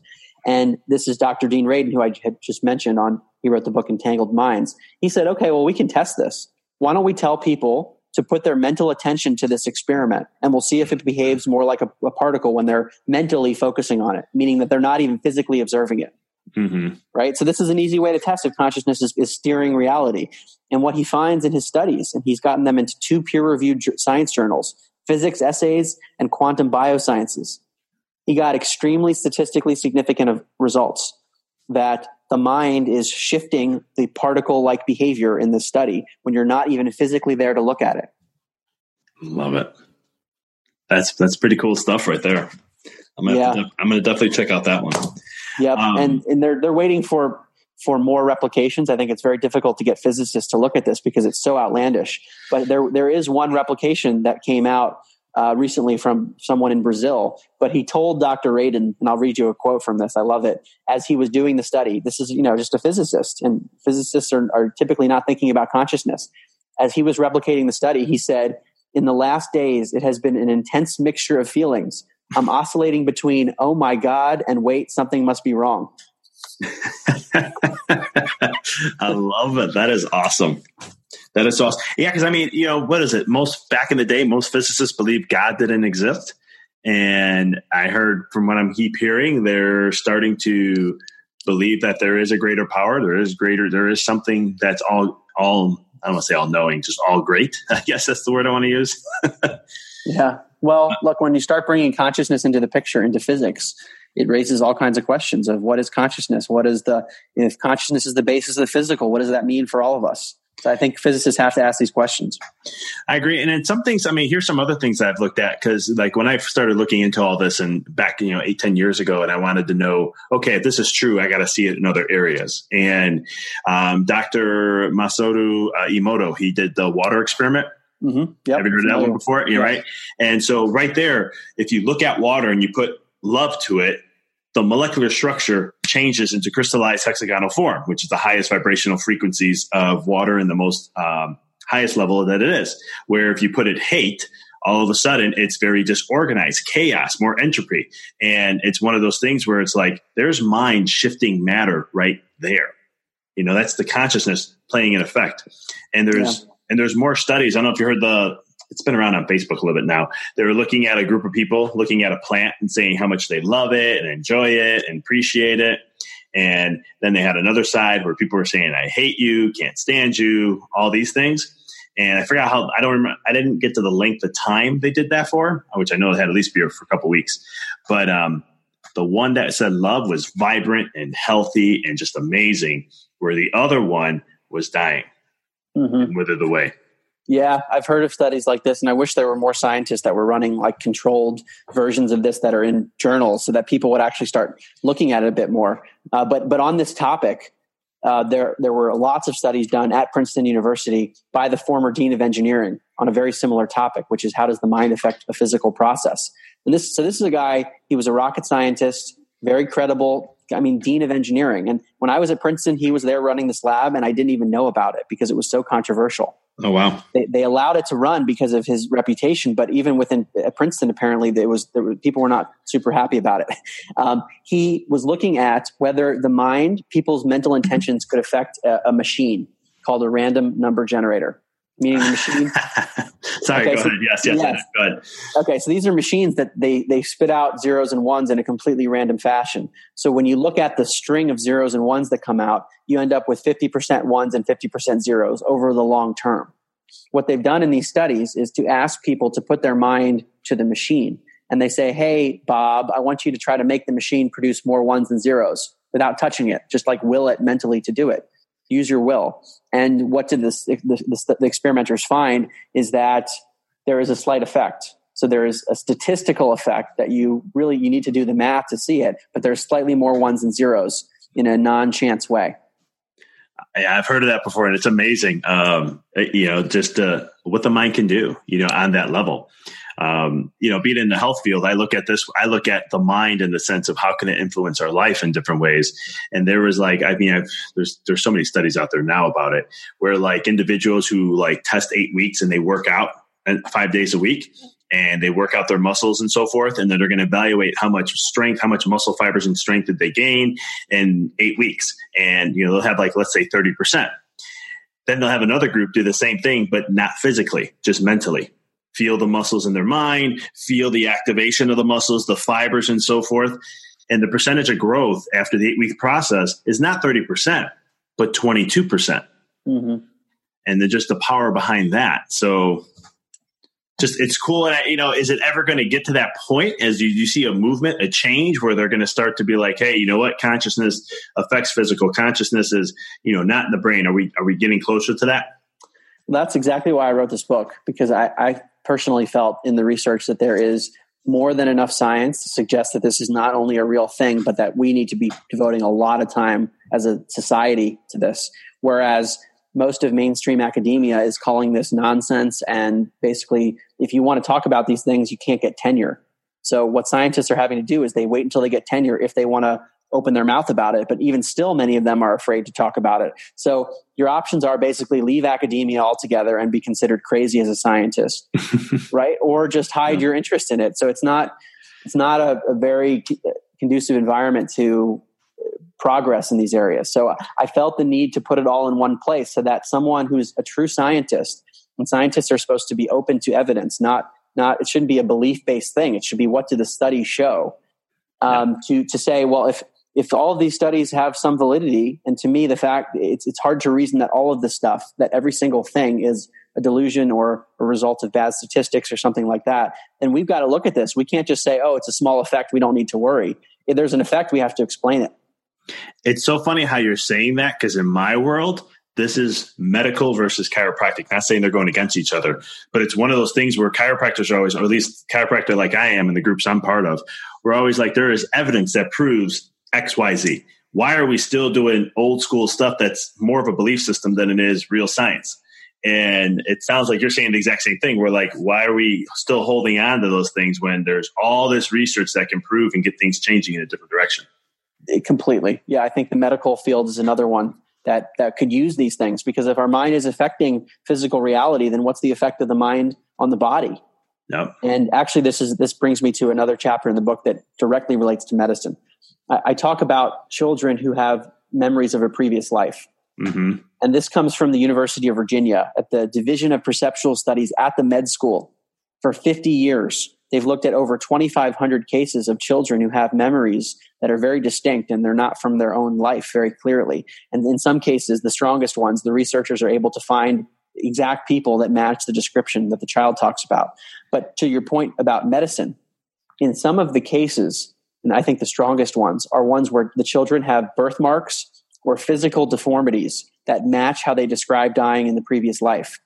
And this is Dr. Dean Radin, who I had just mentioned on, he wrote the book Entangled Minds. He said, okay, well, we can test this. Why don't we tell people to put their mental attention to this experiment and we'll see if it behaves more like a, a particle when they're mentally focusing on it, meaning that they're not even physically observing it. Mm-hmm. Right. So this is an easy way to test if consciousness is, is, steering reality. And what he finds in his studies, and he's gotten them into two peer reviewed science journals, physics essays and quantum biosciences he got extremely statistically significant results that the mind is shifting the particle like behavior in this study when you're not even physically there to look at it. Love it. That's that's pretty cool stuff right there. I'm gonna, yeah. I'm gonna definitely check out that one. Yep. Um, and and they're they're waiting for for more replications. I think it's very difficult to get physicists to look at this because it's so outlandish. But there there is one replication that came out uh, recently from someone in Brazil, but he told Dr. Radin, and I'll read you a quote from this. I love it. As he was doing the study, this is, you know, just a physicist, and physicists are, are typically not thinking about consciousness. As he was replicating the study, he said, In the last days, it has been an intense mixture of feelings. I'm oscillating between, oh my God, and wait, something must be wrong. I love it. That is awesome. That is awesome. Yeah, because I mean, you know, what is it? Most back in the day, most physicists believed God didn't exist. And I heard from what I'm keep hearing, they're starting to believe that there is a greater power. There is greater. There is something that's all all. I don't want to say all knowing, just all great. I guess that's the word I want to use. yeah. Well, look, when you start bringing consciousness into the picture, into physics, it raises all kinds of questions of what is consciousness? What is the, if consciousness is the basis of the physical, what does that mean for all of us? So I think physicists have to ask these questions. I agree. And in some things, I mean, here's some other things I've looked at because like when I started looking into all this and back, you know, eight, ten years ago, and I wanted to know, okay, if this is true, I got to see it in other areas. And um, Dr. Masaru uh, Emoto, he did the water experiment. Mm-hmm. Yep. Have you heard that one before? Yeah, right. And so right there, if you look at water and you put love to it, the molecular structure changes into crystallized hexagonal form, which is the highest vibrational frequencies of water and the most um, highest level that it is. Where if you put it hate, all of a sudden it's very disorganized, chaos, more entropy. And it's one of those things where it's like there's mind shifting matter right there. You know, that's the consciousness playing an effect. And there's yeah. and there's more studies. I don't know if you heard the it's been around on Facebook a little bit now. They were looking at a group of people, looking at a plant and saying how much they love it and enjoy it and appreciate it. And then they had another side where people were saying, I hate you, can't stand you, all these things. And I forgot how, I don't remember, I didn't get to the length of time they did that for, which I know they had at least be for a couple weeks. But um, the one that said love was vibrant and healthy and just amazing, where the other one was dying mm-hmm. and withered away. Yeah, I've heard of studies like this, and I wish there were more scientists that were running like controlled versions of this that are in journals, so that people would actually start looking at it a bit more. Uh, but but on this topic, uh, there there were lots of studies done at Princeton University by the former dean of engineering on a very similar topic, which is how does the mind affect a physical process? And this so this is a guy. He was a rocket scientist, very credible. I mean, dean of engineering. And when I was at Princeton, he was there running this lab, and I didn't even know about it because it was so controversial. Oh wow! They, they allowed it to run because of his reputation, but even within at Princeton, apparently there was there people were not super happy about it. Um, he was looking at whether the mind, people's mental intentions, could affect a, a, machine called a random number generator. Meaning the machine. Sorry, Okay, go so- ahead. Yes, yes, yes. go ahead. Okay, so these are machines that they they spit out zeros and ones in a completely random fashion. So when you look at the string of zeros and ones that come out, you end up with 50% ones and 50% zeros over the long term. What they've done in these studies is to ask people to put their mind to the machine. And they say, "Hey, Bob, I want you to try to make the machine produce more ones and zeros without touching it, just like will it mentally to do it. Use your will." And what did this, the, the, the experimenters find is that there is a slight effect. So there is a statistical effect that you really you need to do the math to see it, but there's slightly more ones and zeros in a non-chance way. I've heard of that before, and it's amazing. Um, you know, just uh, what the mind can do. You know, on that level. Um, you know, being in the health field, I look at this. I look at the mind in the sense of how can it influence our life in different ways. And there was like, I mean, I've, there's there's so many studies out there now about it, where like individuals who like test eight weeks and they work out five days a week, and they work out their muscles and so forth, and then they're going to evaluate how much strength, how much muscle fibers and strength did they gain in eight weeks, and you know they'll have like let's say thirty percent. Then they'll have another group do the same thing, but not physically, just mentally. Feel the muscles in their mind, feel the activation of the muscles, the fibers, and so forth. And the percentage of growth after the eight week process is not 30%, but 22%. Mm-hmm. And then just the power behind that. So just it's cool. And I, you know, is it ever going to get to that point as you, you see a movement, a change where they're going to start to be like, hey, you know what? Consciousness affects physical consciousness is, you know, not in the brain. Are we, are we getting closer to that? That's exactly why I wrote this book because I, I personally felt in the research that there is more than enough science to suggest that this is not only a real thing, but that we need to be devoting a lot of time as a society to this. Whereas most of mainstream academia is calling this nonsense. And basically, if you want to talk about these things, you can't get tenure. So, what scientists are having to do is they wait until they get tenure if they want to open their mouth about it. But even still, many of them are afraid to talk about it. So, your options are basically leave academia altogether and be considered crazy as a scientist, right? Or just hide your interest in it. So, it's not it's not a, a very conducive environment to progress in these areas. So I felt the need to put it all in one place so that someone who's a true scientist, and scientists are supposed to be open to evidence, not not it shouldn't be a belief based thing. It should be what do the studies show. Um, to to say, well, if if all of these studies have some validity, and to me, the fact it's it's hard to reason that all of this stuff, that every single thing is a delusion or a result of bad statistics or something like that, then we've got to look at this. We can't just say, oh, it's a small effect. We don't need to worry. If there's an effect, we have to explain it. It's so funny how you're saying that because in my world, this is medical versus chiropractic. Not saying they're going against each other, but it's one of those things where chiropractors are always, or at least chiropractor like I am in the groups I'm part of, we're always like, there is evidence that proves XYZ. Why are we still doing old school stuff that's more of a belief system than it is real science? And it sounds like you're saying the exact same thing. We're like, why are we still holding on to those things when there's all this research that can prove and get things changing in a different direction? It- completely. Yeah, I think the medical field is another one that that could use these things because if our mind is affecting physical reality, then what's the effect of the mind on the body? Yep. And actually, this is this brings me to another chapter in the book that directly relates to medicine. I, I talk about children who have memories of a previous life. hmm And this comes from the University of Virginia at the Division of Perceptual Studies at the med school. For 50 years, they've looked at over 2,500 cases of children who have memories that are very distinct and they're not from their own life very clearly. And in some cases, the strongest ones, the researchers are able to find exact people that match the description that the child talks about. But to your point about medicine, in some of the cases, and I think the strongest ones are ones where the children have birthmarks or physical deformities that match how they describe dying in the previous life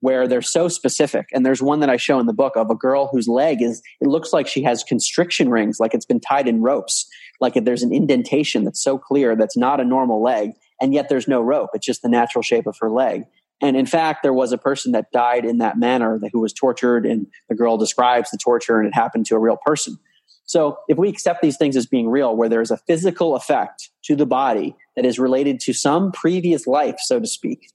where they're so specific. And there's one that i show in the book of a girl whose leg is it looks like she has constriction rings like it's been tied in ropes like there's an indentation that's so clear that's not a normal leg and yet there's no rope it's just the natural shape of her leg. And in fact there was a person that died in that manner who was tortured and the girl describes the torture and it happened to a real person so if we accept these things as being real, where there's a physical effect to the body that is related to some previous life, so to speak,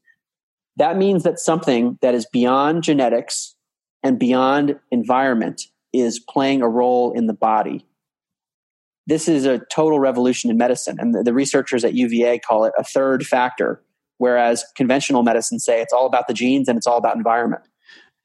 that means that something that is beyond genetics and beyond environment is playing a role in the body. This is a total revolution in medicine. And the researchers at UVA call it a third factor Whereas conventional medicine say it's all about the genes and it's all about environment.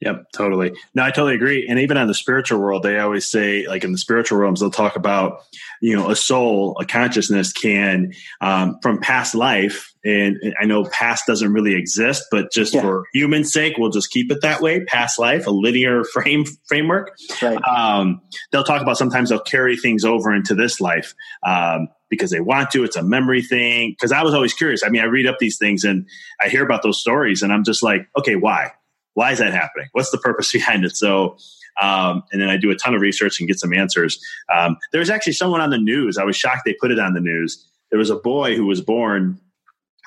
Yep, totally. No, I totally agree. And even on the spiritual world, they always say, like in the spiritual realms, they'll talk about, you know, a soul, a consciousness can, um, from past life. And I know past doesn't really exist, but just yeah. for human sake, we'll just keep it that way. Past life, a linear frame framework. Right. Um, they'll talk about sometimes they'll carry things over into this life. Um, because they want to. It's a memory thing. Because I was always curious. I mean, I read up these things and I hear about those stories, and I'm just like, okay, why? Why is that happening? What's the purpose behind it? So, um, and then I do a ton of research and get some answers. Um, there was actually someone on the news. I was shocked they put it on the news. There was a boy who was born,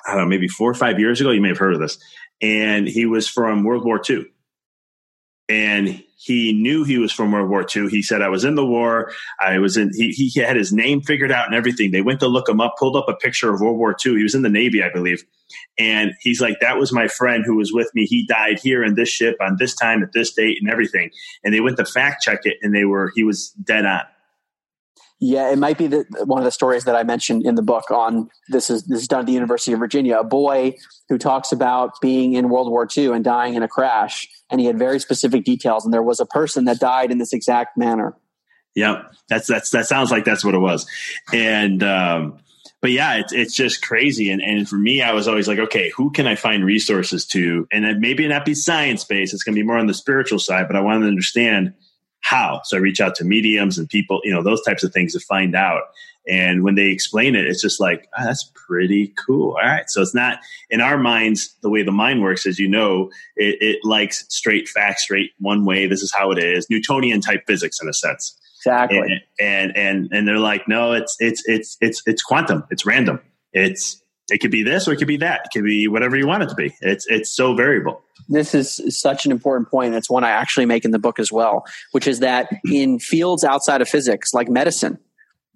I don't know, maybe four or five years ago. You may have heard of this. And he was from World War II. And he knew he was from World War II. He said, I was in the war. I was in, he, he had his name figured out and everything. They went to look him up, pulled up a picture of World War II. He was in the Navy, I believe. And he's like, that was my friend who was with me. He died here in this ship on this time at this date and everything. And they went to fact check it and they were, he was dead on. Yeah, it might be the, one of the stories that I mentioned in the book on this is this is done at the University of Virginia. A boy who talks about being in World War II and dying in a crash, and he had very specific details. And there was a person that died in this exact manner. Yep, that's that's that sounds like that's what it was. And um, but yeah, it's it's just crazy. And and for me, I was always like, okay, who can I find resources to? And maybe not be science based. It's going to be more on the spiritual side, but I want to understand how. So I reach out to mediums and people, you know, those types of things to find out. And when they explain it, it's just like, oh, that's pretty cool. All right. So it's not in our minds, the way the mind works, as you know, it, it likes straight facts, straight one way. This is how it is. Newtonian type physics in a sense. Exactly. And, and, and, and they're like, no, it's, it's, it's, it's, it's quantum. It's random. It's, it could be this or it could be that. It could be whatever you want it to be. It's, it's so variable this is such an important point. It's one I actually make in the book as well, which is that in fields outside of physics, like medicine,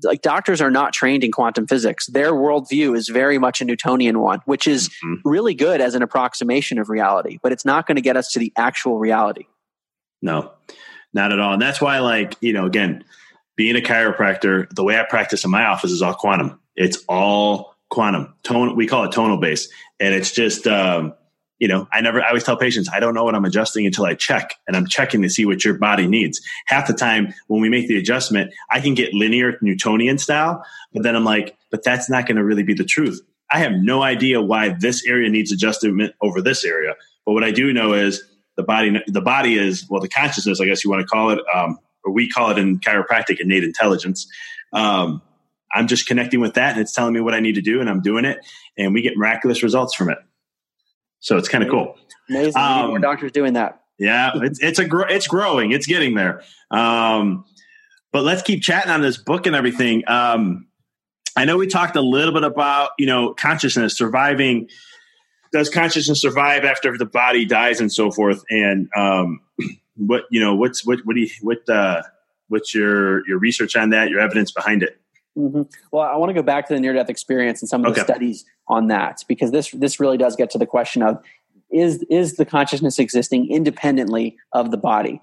like doctors are not trained in quantum physics. Their worldview is very much a Newtonian one, which is mm-hmm. really good as an approximation of reality, but it's not going to get us to the actual reality. No, not at all. And that's why, like, you know, again, being a chiropractor, the way I practice in my office is all quantum. It's all quantum tone. We call it tonal base. And it's just, um, you know, I never, I always tell patients, I don't know what I'm adjusting until I check and I'm checking to see what your body needs. Half the time when we make the adjustment, I can get linear Newtonian style, but then I'm like, but that's not going to really be the truth. I have no idea why this area needs adjustment over this area. But what I do know is the body, the body is, well, the consciousness, I guess you want to call it, um, or we call it in chiropractic innate intelligence. Um, I'm just connecting with that and it's telling me what I need to do and I'm doing it and we get miraculous results from it. So it's kind of cool. Amazing. Um, more doctors doing that. Yeah, it's it's a gr- it's growing. It's getting there. Um, but let's keep chatting on this book and everything. Um, I know we talked a little bit about you know consciousness surviving. Does consciousness survive after the body dies and so forth? And um, what you know, what's what what do you what uh, what's your your research on that? Your evidence behind it? Mm-hmm. Well, I want to go back to the near death experience and some of the studies on that because this this really does get to the question of is is the consciousness existing independently of the body?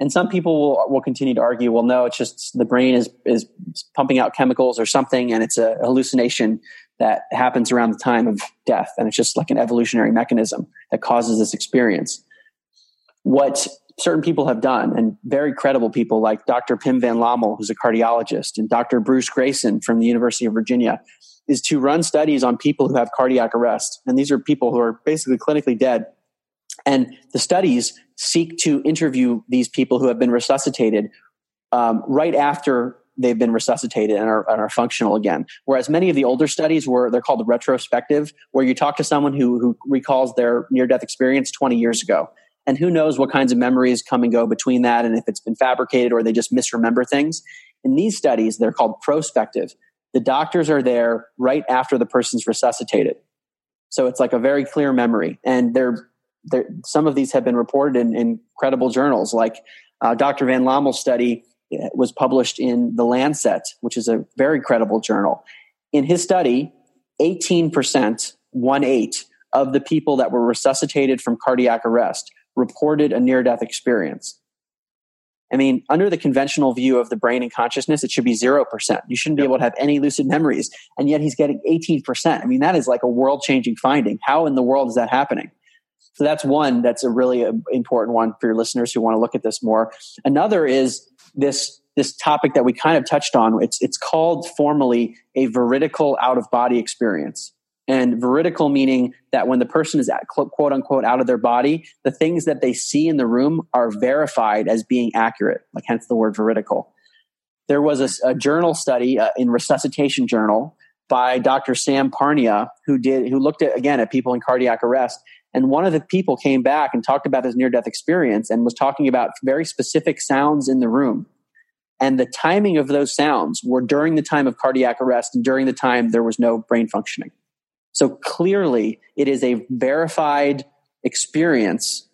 And some people will will continue to argue, well, no, it's just the brain is is pumping out chemicals or something, and it's a hallucination that happens around the time of death, and it's just like an evolutionary mechanism that causes this experience. What certain people have done, and very credible people like Dr. Pim Van Lommel, who's a cardiologist, and Dr. Bruce Greyson from the University of Virginia, is to run studies on people who have cardiac arrest. And these are people who are basically clinically dead. And the studies seek to interview these people who have been resuscitated um, right after they've been resuscitated and are, and are, functional again. Whereas many of the older studies were they're called retrospective, where you talk to someone who, who recalls their near death experience 20 years ago. And who knows what kinds of memories come and go between that and if it's been fabricated or they just misremember things. In these studies, they're called prospective. The doctors are there right after the person's resuscitated. So it's like a very clear memory. And they're, they're some of these have been reported in, in credible journals, like uh, Dr. Van Lommel's study uh, was published in The Lancet, which is a very credible journal. In his study, 18%, one eight, of the people that were resuscitated from cardiac arrest reported a near death experience. I mean, under the conventional view of the brain and consciousness, it should be 0%. You shouldn't be able to have any lucid memories. And yet he's getting 18%. I mean, that is like a world changing finding. How in the world is that happening? So that's one that's a really uh, important one for your listeners who want to look at this more. Another is this this topic that we kind of touched on. It's it's called formally a veridical out of body experience. And veridical meaning that when the person is at, quote unquote out of their body, the things that they see in the room are verified as being accurate, like hence the word veridical. There was a, a journal study uh, in Resuscitation Journal by Dr. Sam Parnia who did who looked at again at people in cardiac arrest and one of the people came back and talked about his near death experience and was talking about very specific sounds in the room and the timing of those sounds were during the time of cardiac arrest and during the time there was no brain functioning so clearly, it is a verified experience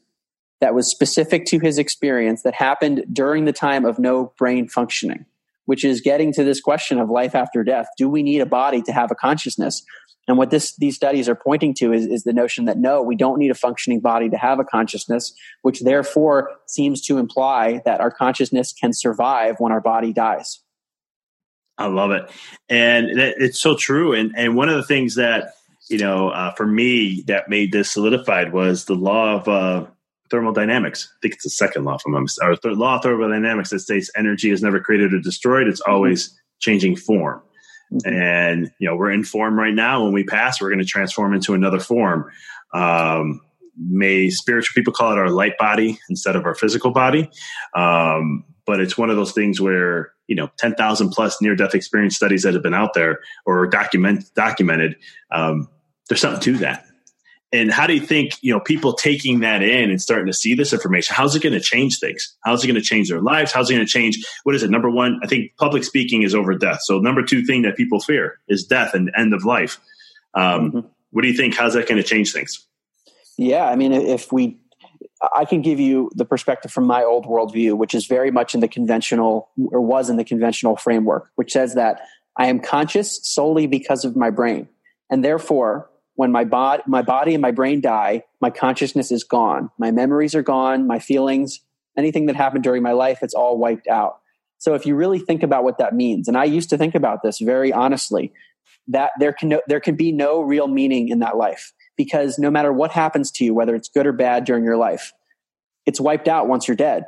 that was specific to his experience that happened during the time of no brain functioning, which is getting to this question of life after death. Do we need a body to have a consciousness? And what this, these studies are pointing to is, is the notion that no, we don't need a functioning body to have a consciousness, which therefore seems to imply that our consciousness can survive when our body dies. I love it. And it's so true. And, and one of the things that you know, uh, for me, that made this solidified was the law of uh, thermodynamics. I think it's the second law from or the law of thermodynamics that states energy is never created or destroyed; it's mm-hmm. always mm-hmm. changing form. Mm-hmm. And you know, we're in form right now. When we pass, we're going to transform into another form. Um, may spiritual people call it our light body instead of our physical body. Um, but it's one of those things where you know 10,000 plus near death experience studies that have been out there or document documented um, there's something to that. And how do you think, you know, people taking that in and starting to see this information, how's it going to change things? How's it going to change their lives? How's it going to change? What is it? Number one, I think public speaking is over death. So number two thing that people fear is death and end of life. Um, mm-hmm. What do you think? How's that going to change things? Yeah. I mean, if we, I can give you the perspective from my old worldview, which is very much in the conventional or was in the conventional framework, which says that I am conscious solely because of my brain. And therefore, when my body, my body and my brain die, my consciousness is gone. My memories are gone. My feelings, anything that happened during my life, it's all wiped out. So if you really think about what that means, and I used to think about this very honestly, that there can no, there can be no real meaning in that life because no matter what happens to you, whether it's good or bad during your life, it's wiped out once you're dead,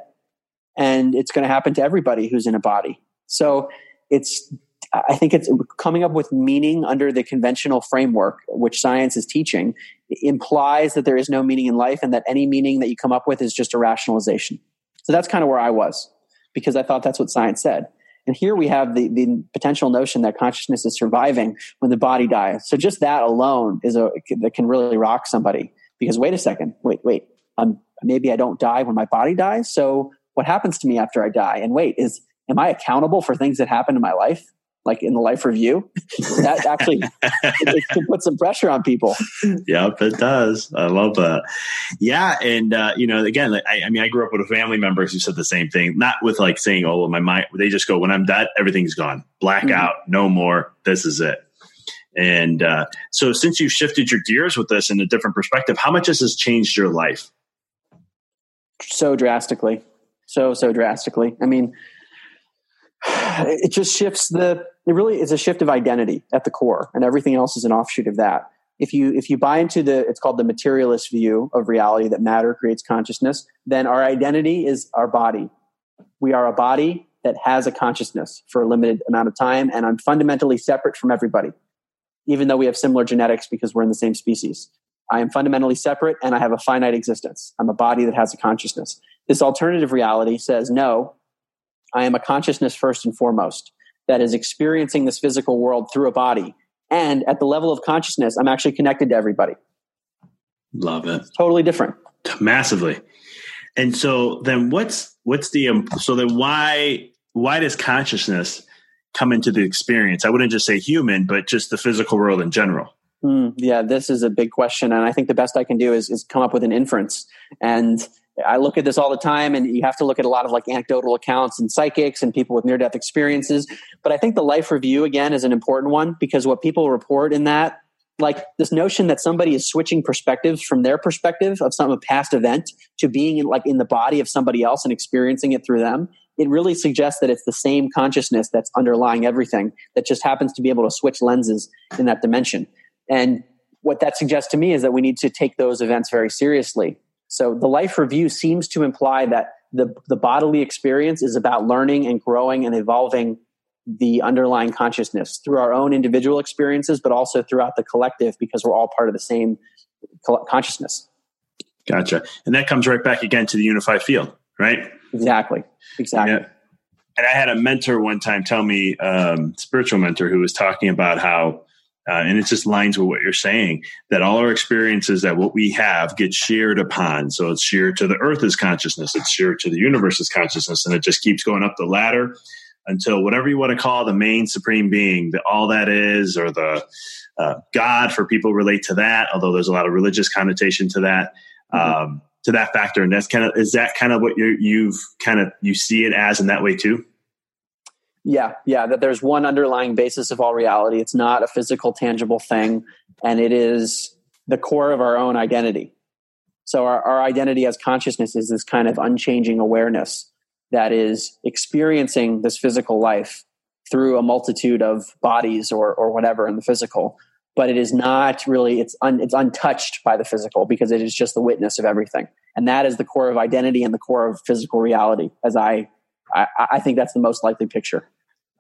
and it's going to happen to everybody who's in a body. So it's I think it's coming up with meaning under the conventional framework, which science is teaching, implies that there is no meaning in life and that any meaning that you come up with is just a rationalization. So that's kind of where I was because I thought that's what science said. And here we have the, the potential notion that consciousness is surviving when the body dies. So just that alone is a, that can really rock somebody because wait a second, wait, wait, um, maybe I don't die when my body dies. So what happens to me after I die? And wait, is, am I accountable for things that happen in my life? Like in the life review, that actually it, can put some pressure on people. Yep, it does. I love that. Yeah, and uh, you know, again, I, I, mean, I grew up with a family members who said the same thing. Not with like saying, "Oh, my mind." They just go, "When I'm dead, everything's gone, blackout, mm-hmm. no more. This is it." And uh, so, since you've shifted your gears with this in a different perspective, how much has this changed your life? So drastically, so so drastically. I mean it just shifts the it really is a shift of identity at the core and everything else is an offshoot of that. If you if you buy into the it's called the materialist view of reality that matter creates consciousness then our identity is our body. We are a body that has a consciousness for a limited amount of time and i'm fundamentally separate from everybody even though we have similar genetics because we're in the same species. I am fundamentally separate and i have a finite existence. I'm a body that has a consciousness. This alternative reality says no I am a consciousness first and foremost that is experiencing this physical world through a body. And at the level of consciousness, I'm actually connected to everybody. Love it. Totally different. Massively. And so then what's what's the um, so then why why does consciousness come into the experience? I wouldn't just say human, but just the physical world in general. Mm, yeah, this is a big question, and I think the best I can do is, is come up with an inference. And I look at this all the time, and you have to look at a lot of like anecdotal accounts and psychics and people with near death experiences. But I think the life review again is an important one because what people report in that, like this notion that somebody is switching perspectives from their perspective of some past event to being in like in the body of somebody else and experiencing it through them, it really suggests that it's the same consciousness that's underlying everything that just happens to be able to switch lenses in that dimension. And what that suggests to me is that we need to take those events very seriously. So the life review seems to imply that the, the bodily experience is about learning and growing and evolving the underlying consciousness through our own individual experiences, but also throughout the collective because we're all part of the same consciousness. Gotcha. And that comes right back again to the unified field, right? Exactly. Exactly. Yeah. And I had a mentor one time tell me, um, spiritual mentor, who was talking about how, uh, and it just lines with what you're saying, that all our experiences, that what we have gets shared upon. So it's shared to the earth as consciousness, it's shared to the universe as consciousness, and it just keeps going up the ladder until whatever you want to call the main supreme being, that all that is, or the uh, God for people relate to that, although there's a lot of religious connotation to that. Mm-hmm. Um, to that factor, and that's kind of is that kind of what you you've kind of you see it as in that way too. Yeah, yeah. That there's one underlying basis of all reality. It's not a physical, tangible thing, and it is the core of our own identity. So our, our identity as consciousness is this kind of unchanging awareness that is experiencing this physical life through a multitude of bodies or, or whatever in the physical but it is not really it's un, it's untouched by the physical because it is just the witness of everything and that is the core of identity and the core of physical reality as i i, I think that's the most likely picture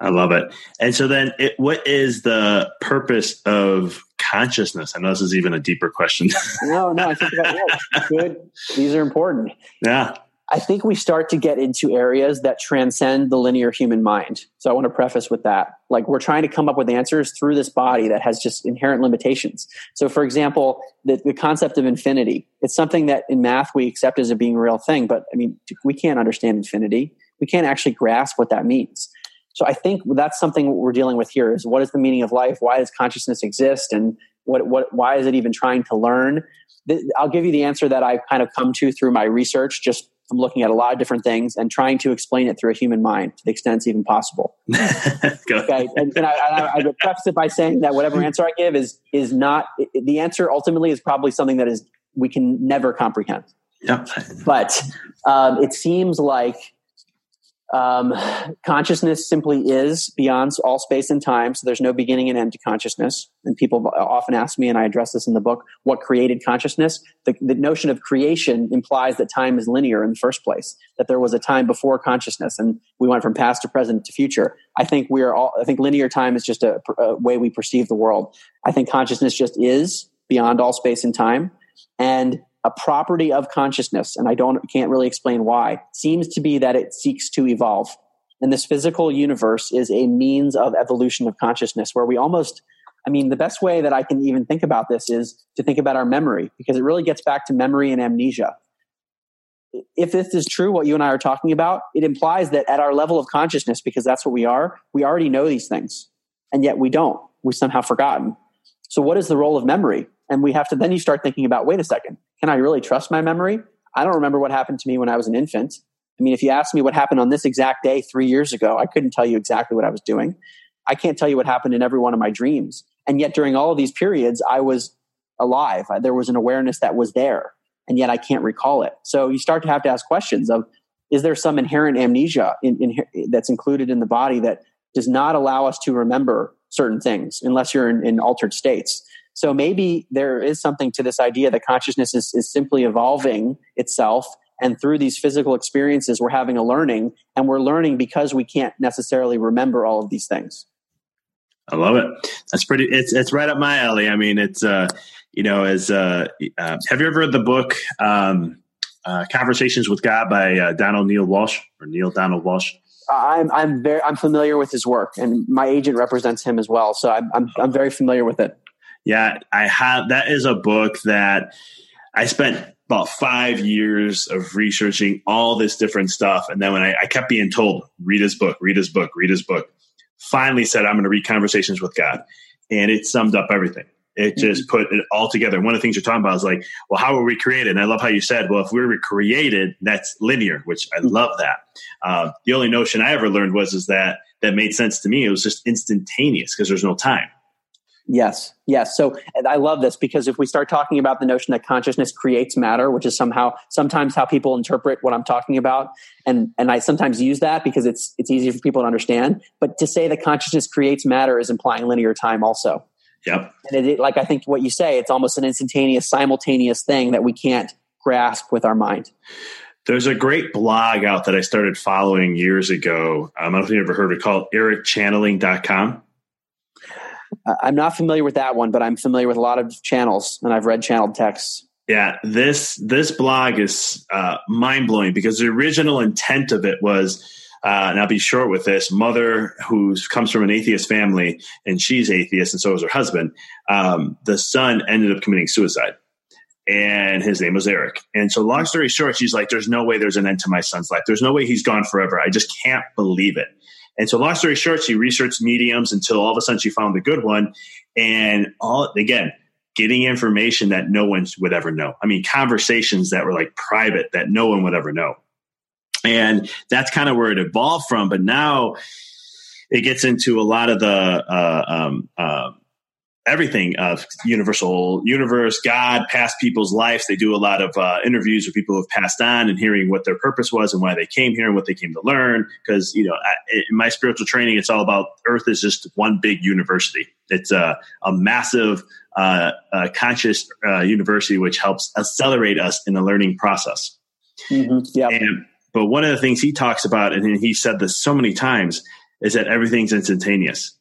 i love it and so then it, what is the purpose of consciousness i know this is even a deeper question no no i think about yeah, good these are important yeah I think we start to get into areas that transcend the linear human mind. So I want to preface with that. Like we're trying to come up with answers through this body that has just inherent limitations. So for example, the, the concept of infinity, it's something that in math we accept as a being real thing, but I mean, we can't understand infinity. We can't actually grasp what that means. So I think that's something we're dealing with here is what is the meaning of life? Why does consciousness exist? And what, what, why is it even trying to learn? I'll give you the answer that I've kind of come to through my research, just from looking at a lot of different things and trying to explain it through a human mind to the extent it's even possible. okay, and, and I, I, I would preface it by saying that whatever answer I give is is not the answer. Ultimately, is probably something that is we can never comprehend. Yep. But um, it seems like um, consciousness simply is beyond all space and time, so there's no beginning and end to consciousness. And people often ask me, and I address this in the book, what created consciousness? The, the, notion of creation implies that time is linear in the first place, that there was a time before consciousness, and we went from past to present to future. I think we are all. I think linear time is just a, a way we perceive the world. I think consciousness just is beyond all space and time, and a property of consciousness, and I don't can't really explain why, seems to be that it seeks to evolve. And this physical universe is a means of evolution of consciousness where we almost I mean, the best way that I can even think about this is to think about our memory because it really gets back to memory and amnesia. If this is true, what you and I are talking about, it implies that at our level of consciousness, because that's what we are, we already know these things. And yet we don't. We've somehow forgotten. So, what is the role of memory? And we have to then you start thinking about wait a second, can I really trust my memory? I don't remember what happened to me when I was an infant. I mean, if you asked me what happened on this exact day three years ago, I couldn't tell you exactly what I was doing. I can't tell you what happened in every one of my dreams. And yet, during all of these periods, I was alive. There was an awareness that was there, and yet I can't recall it. So you start to have to ask questions of is there some inherent amnesia in, in, that's included in the body that does not allow us to remember certain things unless you're in, in altered states? So maybe there is something to this idea that consciousness is, is simply evolving itself. And through these physical experiences, we're having a learning, and we're learning because we can't necessarily remember all of these things. I love it. That's pretty. It's it's right up my alley. I mean, it's uh, you know, as uh, uh have you ever read the book um, uh, "Conversations with God" by uh, Donald Neale Walsch or Neale Donald Walsch? I'm I'm very I'm familiar with his work, and my agent represents him as well, so I'm I'm, I'm very familiar with it. Yeah, I have. That is a book that I spent about five years of researching all this different stuff, and then when I, I kept being told, "Read his book, read his book, read his book," finally said, "I'm going to read Conversations with God," and it summed up everything. It just mm-hmm. put it all together. One of the things you're talking about is like, well, how were we created? And I love how you said, well, if we were created, that's linear, which I mm-hmm. love that. Uh, the only notion I ever learned was is that that made sense to me. It was just instantaneous because there's no time. Yes, yes. So I love this because if we start talking about the notion that consciousness creates matter, which is somehow sometimes how people interpret what I'm talking about, and and I sometimes use that because it's it's easy for people to understand. But to say that consciousness creates matter is implying linear time also. Yep. And it, like I think what you say, it's almost an instantaneous, simultaneous thing that we can't grasp with our mind. There's a great blog out that I started following years ago. Um, I don't know if you've ever heard of it called I'm not familiar with that one, but I'm familiar with a lot of channels and I've read channeled texts. Yeah, this this blog is uh, mind blowing because the original intent of it was, uh, and I'll be short with this: mother who comes from an atheist family and she's atheist, and so is her husband. Um, the son ended up committing suicide, and his name was Eric. And so, long story short, she's like, "There's no way there's an end to my son's life. There's no way he's gone forever. I just can't believe it." And so, long story short, she researched mediums until all of a sudden she found the good one. And all again, getting information that no one would ever know. I mean, conversations that were like private that no one would ever know. And that's kind of where it evolved from. But now it gets into a lot of the uh, um, uh, everything of universal universe, God, past people's lives. They do a lot of uh, interviews with people who have passed on and hearing what their purpose was and why they came here and what they came to learn. Because you know, I, in my spiritual training, it's all about Earth is just one big university. It's a, a massive uh, uh, conscious uh, university which helps accelerate us in the learning process. Mm-hmm. Yeah. but one of the things he talks about, and he said this so many times, is that everything's instantaneous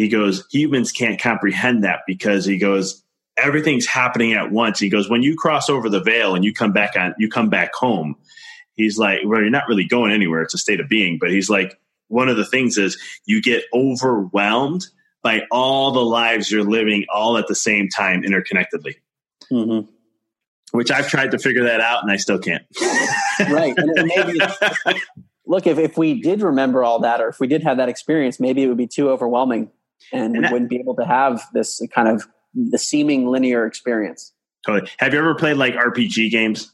he goes, humans can't comprehend that because he goes, everything's happening at once. He goes, when you cross over the veil and you come back on, you come back home. He's like, well, you're not really going anywhere. It's a state of being. But he's like, one of the things is you get overwhelmed by all the lives you're living all at the same time interconnectedly. Mm-hmm. Which I've tried to figure that out and I still can't. right. And maybe, look, if, if we did remember all that or if we did have that experience, maybe it would be too overwhelming and, and that, wouldn't be able to have this kind of the seeming linear experience. Totally. Have you ever played like RPG games?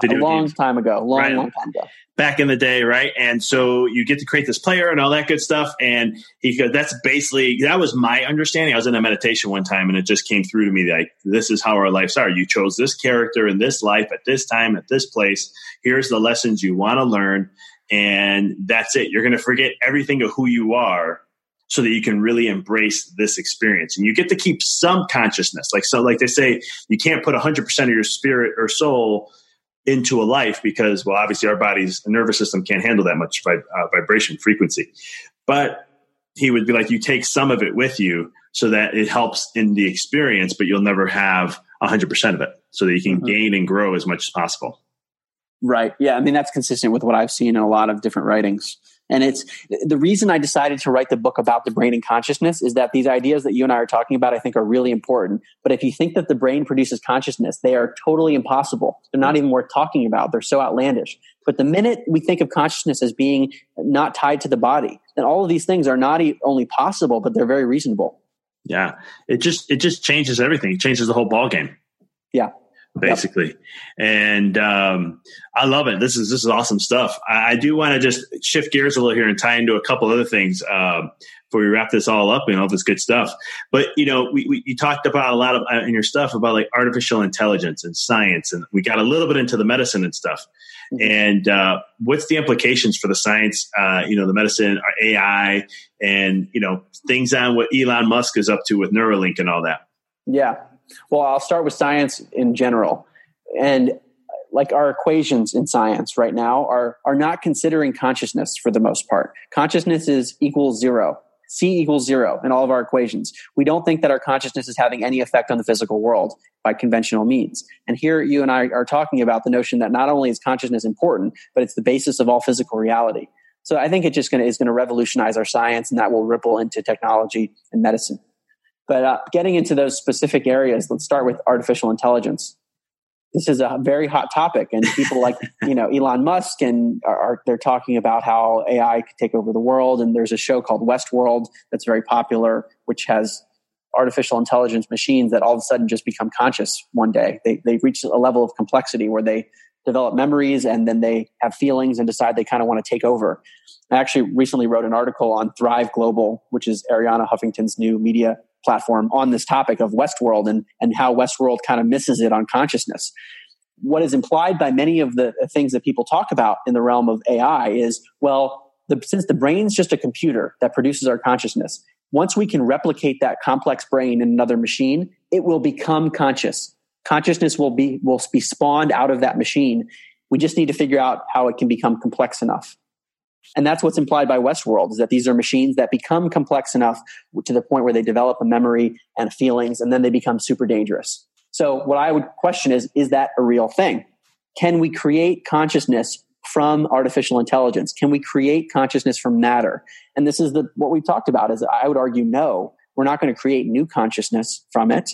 Video a long games? time ago, long, right. long time ago. Back in the day, right? And so you get to create this player and all that good stuff. And he goes, that's basically, that was my understanding. I was in a meditation one time and it just came through to me like, this is how our lives are. You chose this character in this life at this time, at this place. Here's the lessons you want to learn. And that's it. You're going to forget everything of who you are so that you can really embrace this experience. And you get to keep some consciousness. Like so, like they say, you can't put 100% of your spirit or soul into a life because, well, obviously our body's nervous system can't handle that much vib- uh, vibration frequency. But he would be like, you take some of it with you so that it helps in the experience, but you'll never have 100% of it so that you can mm-hmm. gain and grow as much as possible. Right. Yeah. I mean, that's consistent with what I've seen in a lot of different writings. And it's the reason I decided to write the book about the brain and consciousness is that these ideas that you and I are talking about, I think are really important. But if you think that the brain produces consciousness, they are totally impossible. They're not even worth talking about. They're so outlandish. But the minute we think of consciousness as being not tied to the body, then all of these things are not only possible, but they're very reasonable. Yeah. It just, it just changes everything. It changes the whole ball game. Yeah basically. Yep. And um, I love it. This is this is awesome stuff. I, I do want to just shift gears a little here and tie into a couple other things uh, before we wrap this all up and all this good stuff. But you know, we, we you talked about a lot of uh, in your stuff about like artificial intelligence and science, and we got a little bit into the medicine and stuff. Mm-hmm. And uh, what's the implications for the science? Uh, you know, the medicine, AI, and you know things on what Elon Musk is up to with Neuralink and all that. Yeah, well, I'll start with science in general. And like our equations in science right now are, are not considering consciousness for the most part. Consciousness is equals zero. C equals zero in all of our equations. We don't think that our consciousness is having any effect on the physical world by conventional means. And here you and I are talking about the notion that not only is consciousness important, but it's the basis of all physical reality. So I think it just gonna, is going to revolutionize our science and that will ripple into technology and medicine. But uh, getting into those specific areas, let's start with artificial intelligence. This is a very hot topic, and people like you know Elon Musk and are, they're talking about how AI could take over the world. And there's a show called Westworld that's very popular, which has artificial intelligence machines that all of a sudden just become conscious one day. They they reach a level of complexity where they develop memories and then they have feelings and decide they kind of want to take over. I actually recently wrote an article on Thrive Global, which is Arianna Huffington's new media platform on this topic of Westworld and, and how Westworld kind of misses it on consciousness. What is implied by many of the things that people talk about in the realm of AI is, well, the, since the brain's just a computer that produces our consciousness, once we can replicate that complex brain in another machine, it will become conscious. Consciousness will be will be spawned out of that machine. We just need to figure out how it can become complex enough. And that's what's implied by Westworld is that these are machines that become complex enough to the point where they develop a memory and feelings and then they become super dangerous. So what I would question is, is that a real thing? Can we create consciousness from artificial intelligence? Can we create consciousness from matter? And this is the, what we've talked about is I would argue no, we're not going to create new consciousness from it.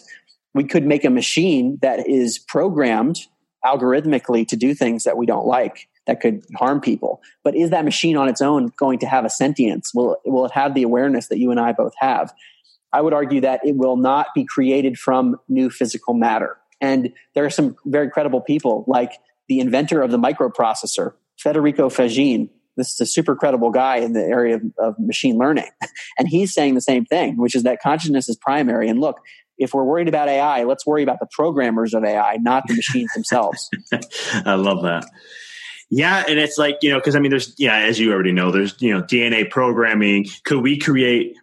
We could make a machine that is programmed algorithmically to do things that we don't like that could harm people. But is that machine on its own going to have a sentience? Will, will it have the awareness that you and I both have? I would argue that it will not be created from new physical matter. And there are some very credible people, like the inventor of the microprocessor, Federico Faggin. This is a super credible guy in the area of, of machine learning. And he's saying the same thing, which is that consciousness is primary. And look, if we're worried about AI, let's worry about the programmers of AI, not the machines themselves. I love that. Yeah, and it's like you know, because I mean, there's yeah, as you already know, there's you know DNA programming. Could we create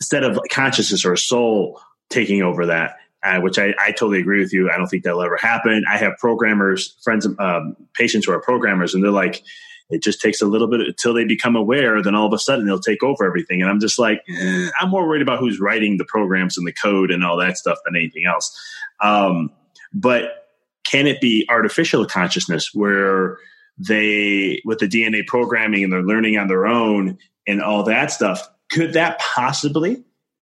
instead of consciousness or soul taking over that? Uh, which I, I totally agree with you. I don't think that'll ever happen. I have programmers, friends, um, patients who are programmers, and they're like, it just takes a little bit until they become aware. Then all of a sudden they'll take over everything. And I'm just like, eh, I'm more worried about who's writing the programs and the code and all that stuff than anything else. Um, but can it be artificial consciousness where they with the DNA programming and they're learning on their own and all that stuff. Could that possibly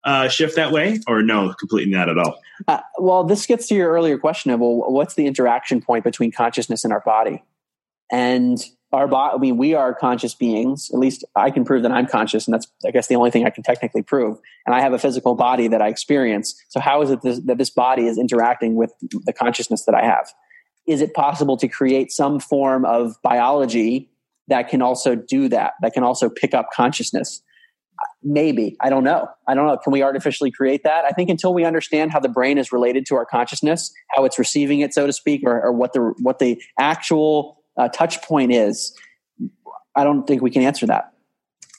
uh, shift that way, or no, completely not at all? Uh, well, this gets to your earlier question of well, what's the interaction point between consciousness and our body? And our body, I mean, we are conscious beings. At least I can prove that I'm conscious, and that's, I guess, the only thing I can technically prove. And I have a physical body that I experience. So, how is it this, that this body is interacting with the consciousness that I have? Is it possible to create some form of biology that can also do that, that can also pick up consciousness? Maybe. I don't know. I don't know. Can we artificially create that? I think until we understand how the brain is related to our consciousness, how it's receiving it, so to speak, or, or what the what the actual uh, touch point is, I don't think we can answer that.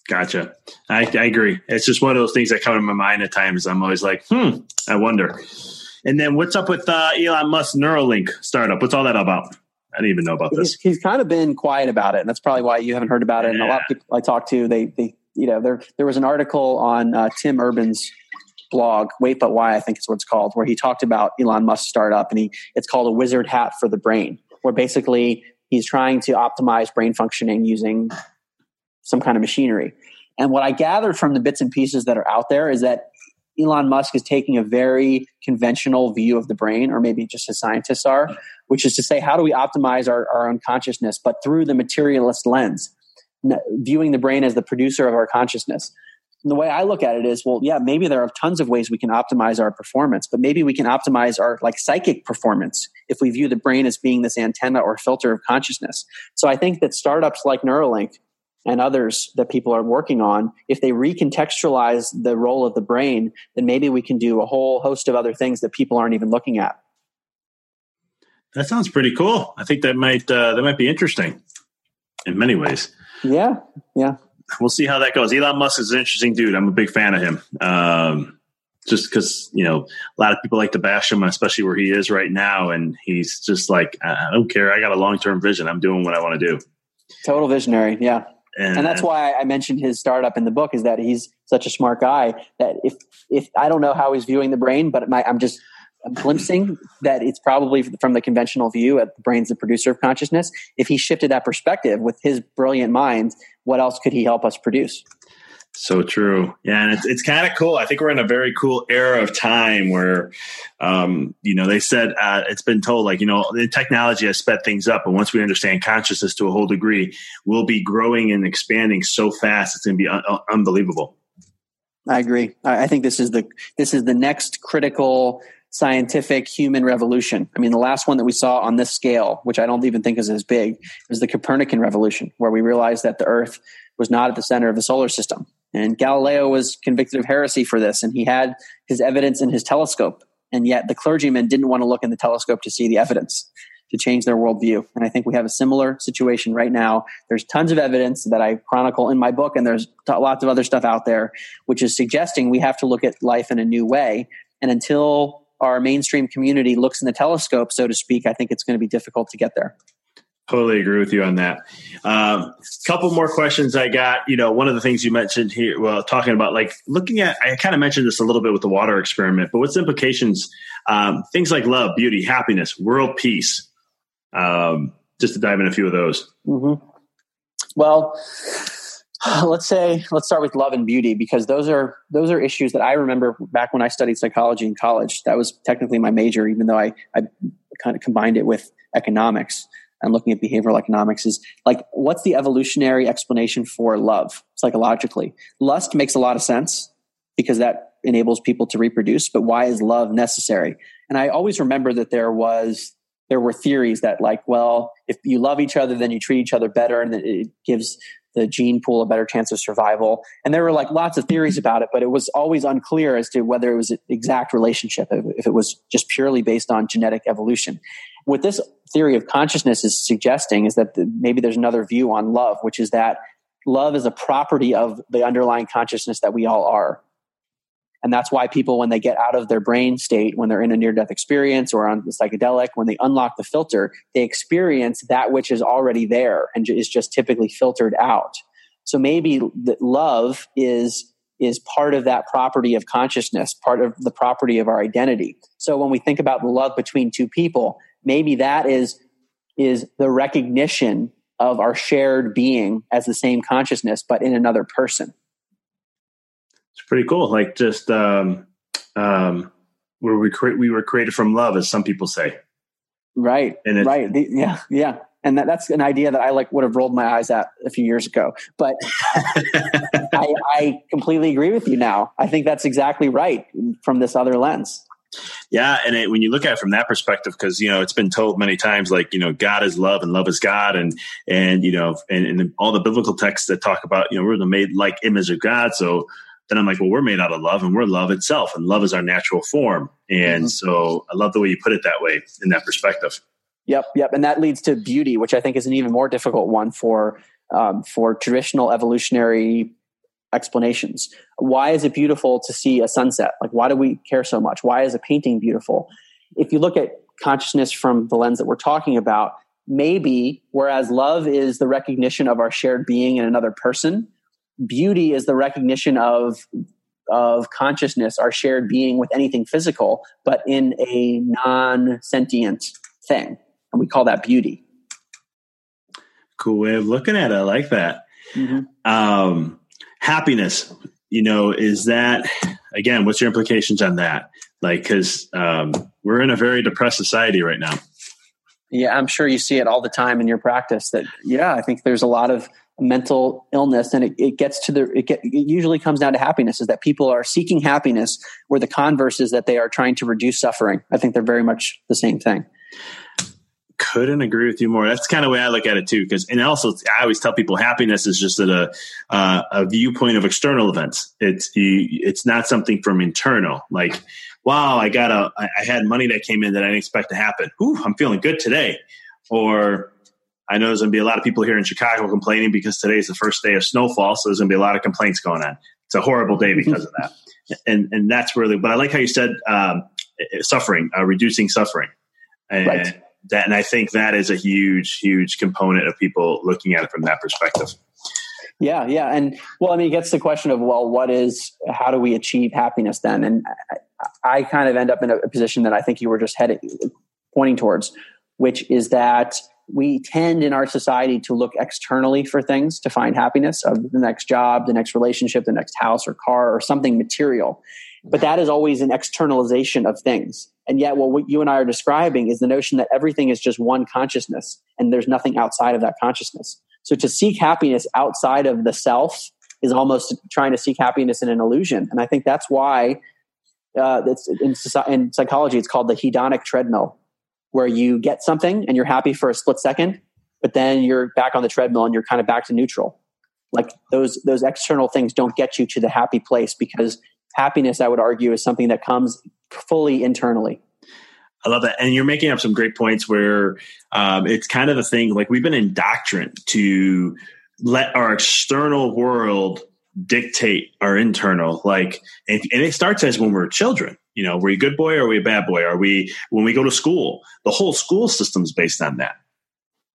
Gotcha. I, I agree. It's just one of those things that come to my mind at times. I'm always like, hmm, I wonder. And then what's up with uh, Elon Musk Neuralink startup? What's all that about? I didn't even know about this. He's, he's, kind of been quiet about it, and that's probably why you haven't heard about it. Yeah. And a lot of people I talked to, they, they, you know, there there was an article on uh, Tim Urban's blog, Wait But Why, I think is what it's called, where he talked about Elon Musk's startup, and he it's called a wizard hat for the brain, where basically he's trying to optimize brain functioning using some kind of machinery. And what I gathered from the bits and pieces that are out there is that Elon Musk is taking a very conventional view of the brain, or maybe just as scientists are, which is to say, how do we optimize our, our own consciousness, but through the materialist lens, viewing the brain as the producer of our consciousness. And the way I look at it is, well, yeah, maybe there are tons of ways we can optimize our performance, but maybe we can optimize our like psychic performance if we view the brain as being this antenna or filter of consciousness. So I think that startups like Neuralink and others that people are working on, if they recontextualize the role of the brain, then maybe we can do a whole host of other things that people aren't even looking at. That sounds pretty cool. I think that might uh, that might be interesting in many ways. Yeah, yeah. We'll see how that goes. Elon Musk is an interesting dude. I'm a big fan of him. Um, just because you know a lot of people like to bash him, especially where he is right now, and he's just like, I don't care. I got a long term vision. I'm doing what I want to do. Total visionary. Yeah. And, and, that's why I mentioned his startup in the book is that he's such a smart guy that if if I don't know how he's viewing the brain, but my, I'm just I'm glimpsing that it's probably from the conventional view at the brain's the producer of consciousness. If he shifted that perspective with his brilliant mind, what else could he help us produce? So true. Yeah. And it's, it's kind of cool. I think we're in a very cool era of time where, um, you know, they said, uh, it's been told like, you know, the technology has sped things up. And once we understand consciousness to a whole degree, we'll be growing and expanding so fast. It's going to be un- unbelievable. I agree. I think this is the, this is the next critical scientific human revolution. I mean, the last one that we saw on this scale, which I don't even think is as big, was the Copernican revolution, where we realized that the Earth was not at the center of the solar system. And Galileo was convicted of heresy for this, and he had his evidence in his telescope. And yet the clergyman didn't want to look in the telescope to see the evidence to change their worldview. And I think we have a similar situation right now. There's tons of evidence that I chronicle in my book, and there's lots of other stuff out there, which is suggesting we have to look at life in a new way. And until our mainstream community looks in the telescope, so to speak, I think it's going to be difficult to get there. Totally agree with you on that. A um, couple more questions I got. You know, one of the things you mentioned here, well, talking about like looking at, I kind of mentioned this a little bit with the water experiment, but what's the implications? Um, things like love, beauty, happiness, world peace. Um, just to dive in a few of those. Mm-hmm. Well, let's say let's start with love and beauty because those are those are issues that I remember back when I studied psychology in college. That was technically my major, even though I, I kind of combined it with economics and looking at behavioral economics is like what's the evolutionary explanation for love psychologically? Lust makes a lot of sense because that enables people to reproduce but why is love necessary? And i always remember that there was there were theories that like well if you love each other then you treat each other better and it gives the gene pool a better chance of survival and there were like lots of theories about it but it was always unclear as to whether it was an exact relationship if it was just purely based on genetic evolution what this theory of consciousness is suggesting is that maybe there's another view on love, which is that love is a property of the underlying consciousness that we all are. And that's why people, when they get out of their brain state, when they're in a near death experience or on the psychedelic, when they unlock the filter, they experience that which is already there and is just typically filtered out. So maybe love is is part of that property of consciousness, part of the property of our identity. So when we think about the love between two people, maybe that is is the recognition of our shared being as the same consciousness but in another person it's pretty cool like just um um where we cre- we were created from love as some people say right and right the, yeah yeah and that, that's an idea that I like would have rolled my eyes at a few years ago. But I, I completely agree with you now. I think that's exactly right from this other lens. Yeah, and it, when you look at it from that perspective, because you know it's been told many times, like you know, God is love and love is God, and and you know, and, and all the biblical texts that talk about you know we're the made like image of God. So then I'm like, well, we're made out of love, and we're love itself, and love is our natural form. And mm-hmm. so I love the way you put it that way in that perspective. Yep, yep, and that leads to beauty, which I think is an even more difficult one for um, for traditional evolutionary explanations. Why is it beautiful to see a sunset? Like, why do we care so much? Why is a painting beautiful? If you look at consciousness from the lens that we're talking about, maybe whereas love is the recognition of our shared being in another person, beauty is the recognition of of consciousness, our shared being with anything physical, but in a non sentient thing. And we call that beauty. Cool way of looking at it. I like that. Mm-hmm. Um, happiness you know is that again what's your implications on that like because um, we're in a very depressed society right now yeah i'm sure you see it all the time in your practice that yeah i think there's a lot of mental illness and it, it gets to the it, get, it usually comes down to happiness is that people are seeking happiness where the converse is that they are trying to reduce suffering i think they're very much the same thing couldn't agree with you more. That's kind of way I look at it too. Because and also, I always tell people happiness is just at a uh, a viewpoint of external events. It's it's not something from internal. Like, wow, I got a I had money that came in that I didn't expect to happen. Ooh, I'm feeling good today. Or I know there's going to be a lot of people here in Chicago complaining because today is the first day of snowfall, so there's going to be a lot of complaints going on. It's a horrible day because of that. And and that's really. But I like how you said um, suffering, uh, reducing suffering. And, right that, and I think that is a huge, huge component of people looking at it from that perspective. Yeah, yeah, and well, I mean, it gets the question of well, what is how do we achieve happiness then? And I, I kind of end up in a position that I think you were just heading pointing towards, which is that we tend in our society to look externally for things to find happiness of the next job, the next relationship, the next house or car or something material. But that is always an externalization of things. And yet, what you and I are describing is the notion that everything is just one consciousness and there's nothing outside of that consciousness. So to seek happiness outside of the self is almost trying to seek happiness in an illusion. And I think that's why uh, in, in psychology, it's called the hedonic treadmill, where you get something and you're happy for a split second, but then you're back on the treadmill and you're kind of back to neutral. Like those those external things don't get you to the happy place because happiness, I would argue, is something that comes fully internally. I love that. And you're making up some great points where um, it's kind of the thing like we've been indoctrined to let our external world dictate our internal. Like, and, and it starts as when we're children. You know, were you a good boy or are we a bad boy? Are we, when we go to school, the whole school system's based on that.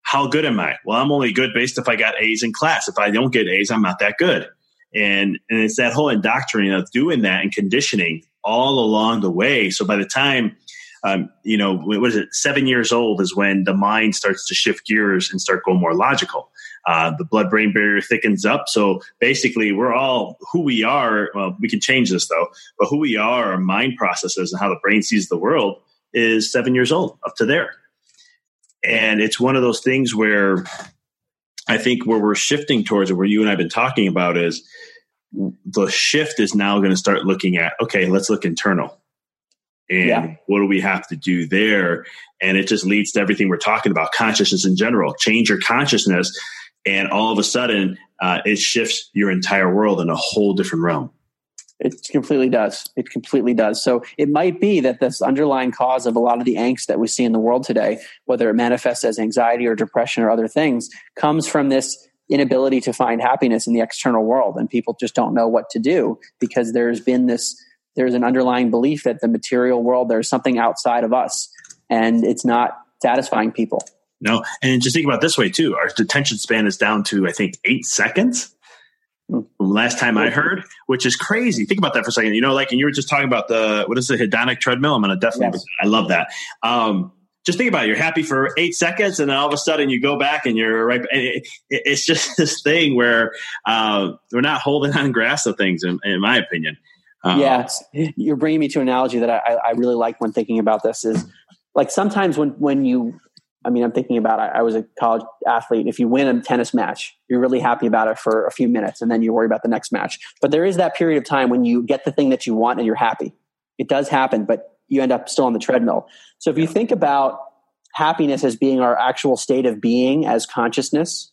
How good am I? Well, I'm only good based if I got A's in class. If I don't get A's, I'm not that good. And, and it's that whole indoctrinating of doing that and conditioning all along the way. So by the time um, you know, what is it? Seven years old is when the mind starts to shift gears and start going more logical. Uh, the blood brain barrier thickens up. So basically, we're all who we are. Well, we can change this though, but who we are, our mind processes, and how the brain sees the world is seven years old, up to there. And it's one of those things where I think where we're shifting towards where you and I have been talking about is the shift is now going to start looking at, okay, let's look internal and yeah. what do we have to do there? And it just leads to everything we're talking about consciousness in general. Change your consciousness and all of a sudden uh, it shifts your entire world in a whole different realm. It completely does. It completely does. So it might be that this underlying cause of a lot of the angst that we see in the world today whether it manifests as anxiety or depression or other things comes from this inability to find happiness in the external world. And people just don't know what to do because there's been this there's an underlying belief that the material world there's something outside of us and it's not satisfying people no and just think about this way too our detention span is down to i think eight seconds hmm. last time I heard, which is crazy. Think about that for a second. You know, like, and you were just talking about the what is the hedonic treadmill? I'm gonna definitely. Yes. I love that. Um, just think about it. You're happy for eight seconds, and then all of a sudden you go back and you're right. It, it, it's just this thing where uh, we're not holding on grass of things, in, in my opinion. Uh, yeah, you're bringing me to an analogy that I, I, really like when thinking about this. Is like sometimes when when you, I mean, I'm thinking about I, I was a college athlete. If you win a tennis match, you're really happy about it for a few minutes, and then you worry about the next match. But there is that period of time when you get the thing that you want and you're happy. It does happen, but you end up still on the treadmill. So if you think about happiness as being our actual state of being as consciousness,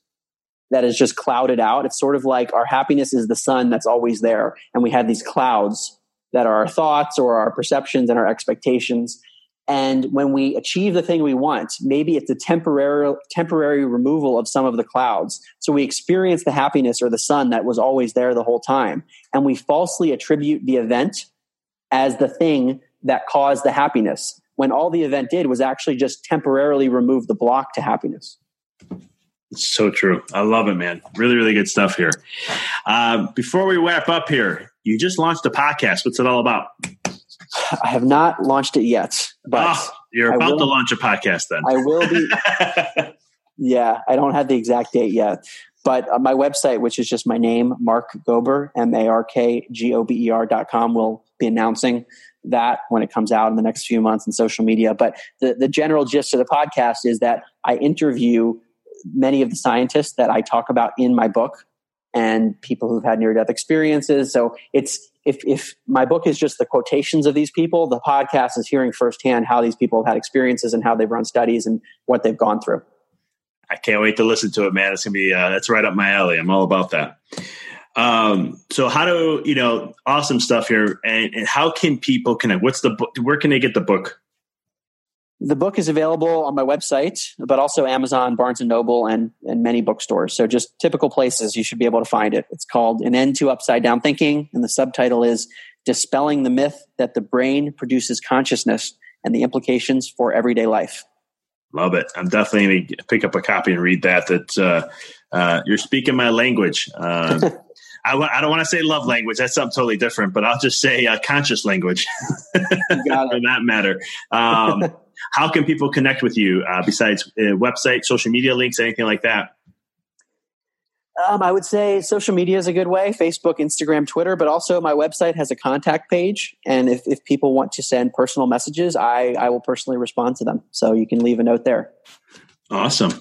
that is just clouded out. It's sort of like our happiness is the sun that's always there. And we have these clouds that are our thoughts or our perceptions and our expectations. And when we achieve the thing we want, maybe it's a temporary, temporary removal of some of the clouds. So we experience the happiness or the sun that was always there the whole time. And we falsely attribute the event as the thing that caused the happiness when all the event did was actually just temporarily remove the block to happiness. So true. I love it, man. Really, really good stuff here. Uh, before we wrap up here, you just launched a podcast. What's it all about? I have not launched it yet, but oh, you're about will, to launch a podcast then. I will be. yeah, I don't have the exact date yet, but uh, my website, which is just my name, Mark Gober, M A R K G O B E R dot com, will be announcing that when it comes out in the next few months in social media. But the, the general gist of the podcast is that I interview many of the scientists that I talk about in my book and people who've had near death experiences. So it's if if my book is just the quotations of these people, the podcast is hearing firsthand how these people have had experiences and how they've run studies and what they've gone through. I can't wait to listen to it, man. It's gonna be uh, that's right up my alley. I'm all about that. Um, so how do you know? Awesome stuff here. And, and how can people connect? What's the book? Where can they get the book? The book is available on my website, but also Amazon, Barnes and Noble, and, and many bookstores. So just typical places you should be able to find it. It's called An End to Upside Down Thinking, and the subtitle is Dispelling the Myth That the Brain Produces Consciousness and the Implications for Everyday Life. Love it. I'm definitely going to pick up a copy and read that. That uh, uh, you're speaking my language. Uh, I w- I don't want to say love language. That's something totally different, but I'll just say uh, conscious language for that matter. Um, how can people connect with you uh, besides uh, website, social media links, anything like that? Um, I would say social media is a good way Facebook, Instagram, Twitter, but also my website has a contact page. And if, if people want to send personal messages, I, I will personally respond to them. So you can leave a note there. Awesome.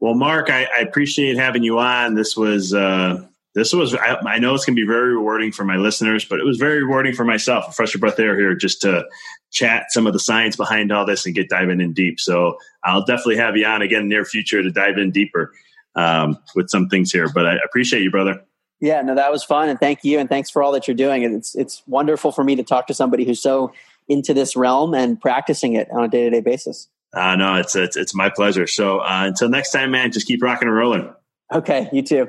Well, Mark, I, I appreciate having you on. This was uh, this was, I, I know it's going to be very rewarding for my listeners, but it was very rewarding for myself, a fresher breath air here, just to chat some of the science behind all this and get diving in deep. So I'll definitely have you on again in the near future to dive in deeper um, with some things here. But I appreciate you, brother. Yeah, no, that was fun, and thank you, and thanks for all that you're doing. It's it's wonderful for me to talk to somebody who's so into this realm and practicing it on a day to day basis. Uh, no, it's, it's it's my pleasure. So uh, until next time, man, just keep rocking and rolling. Okay, you too.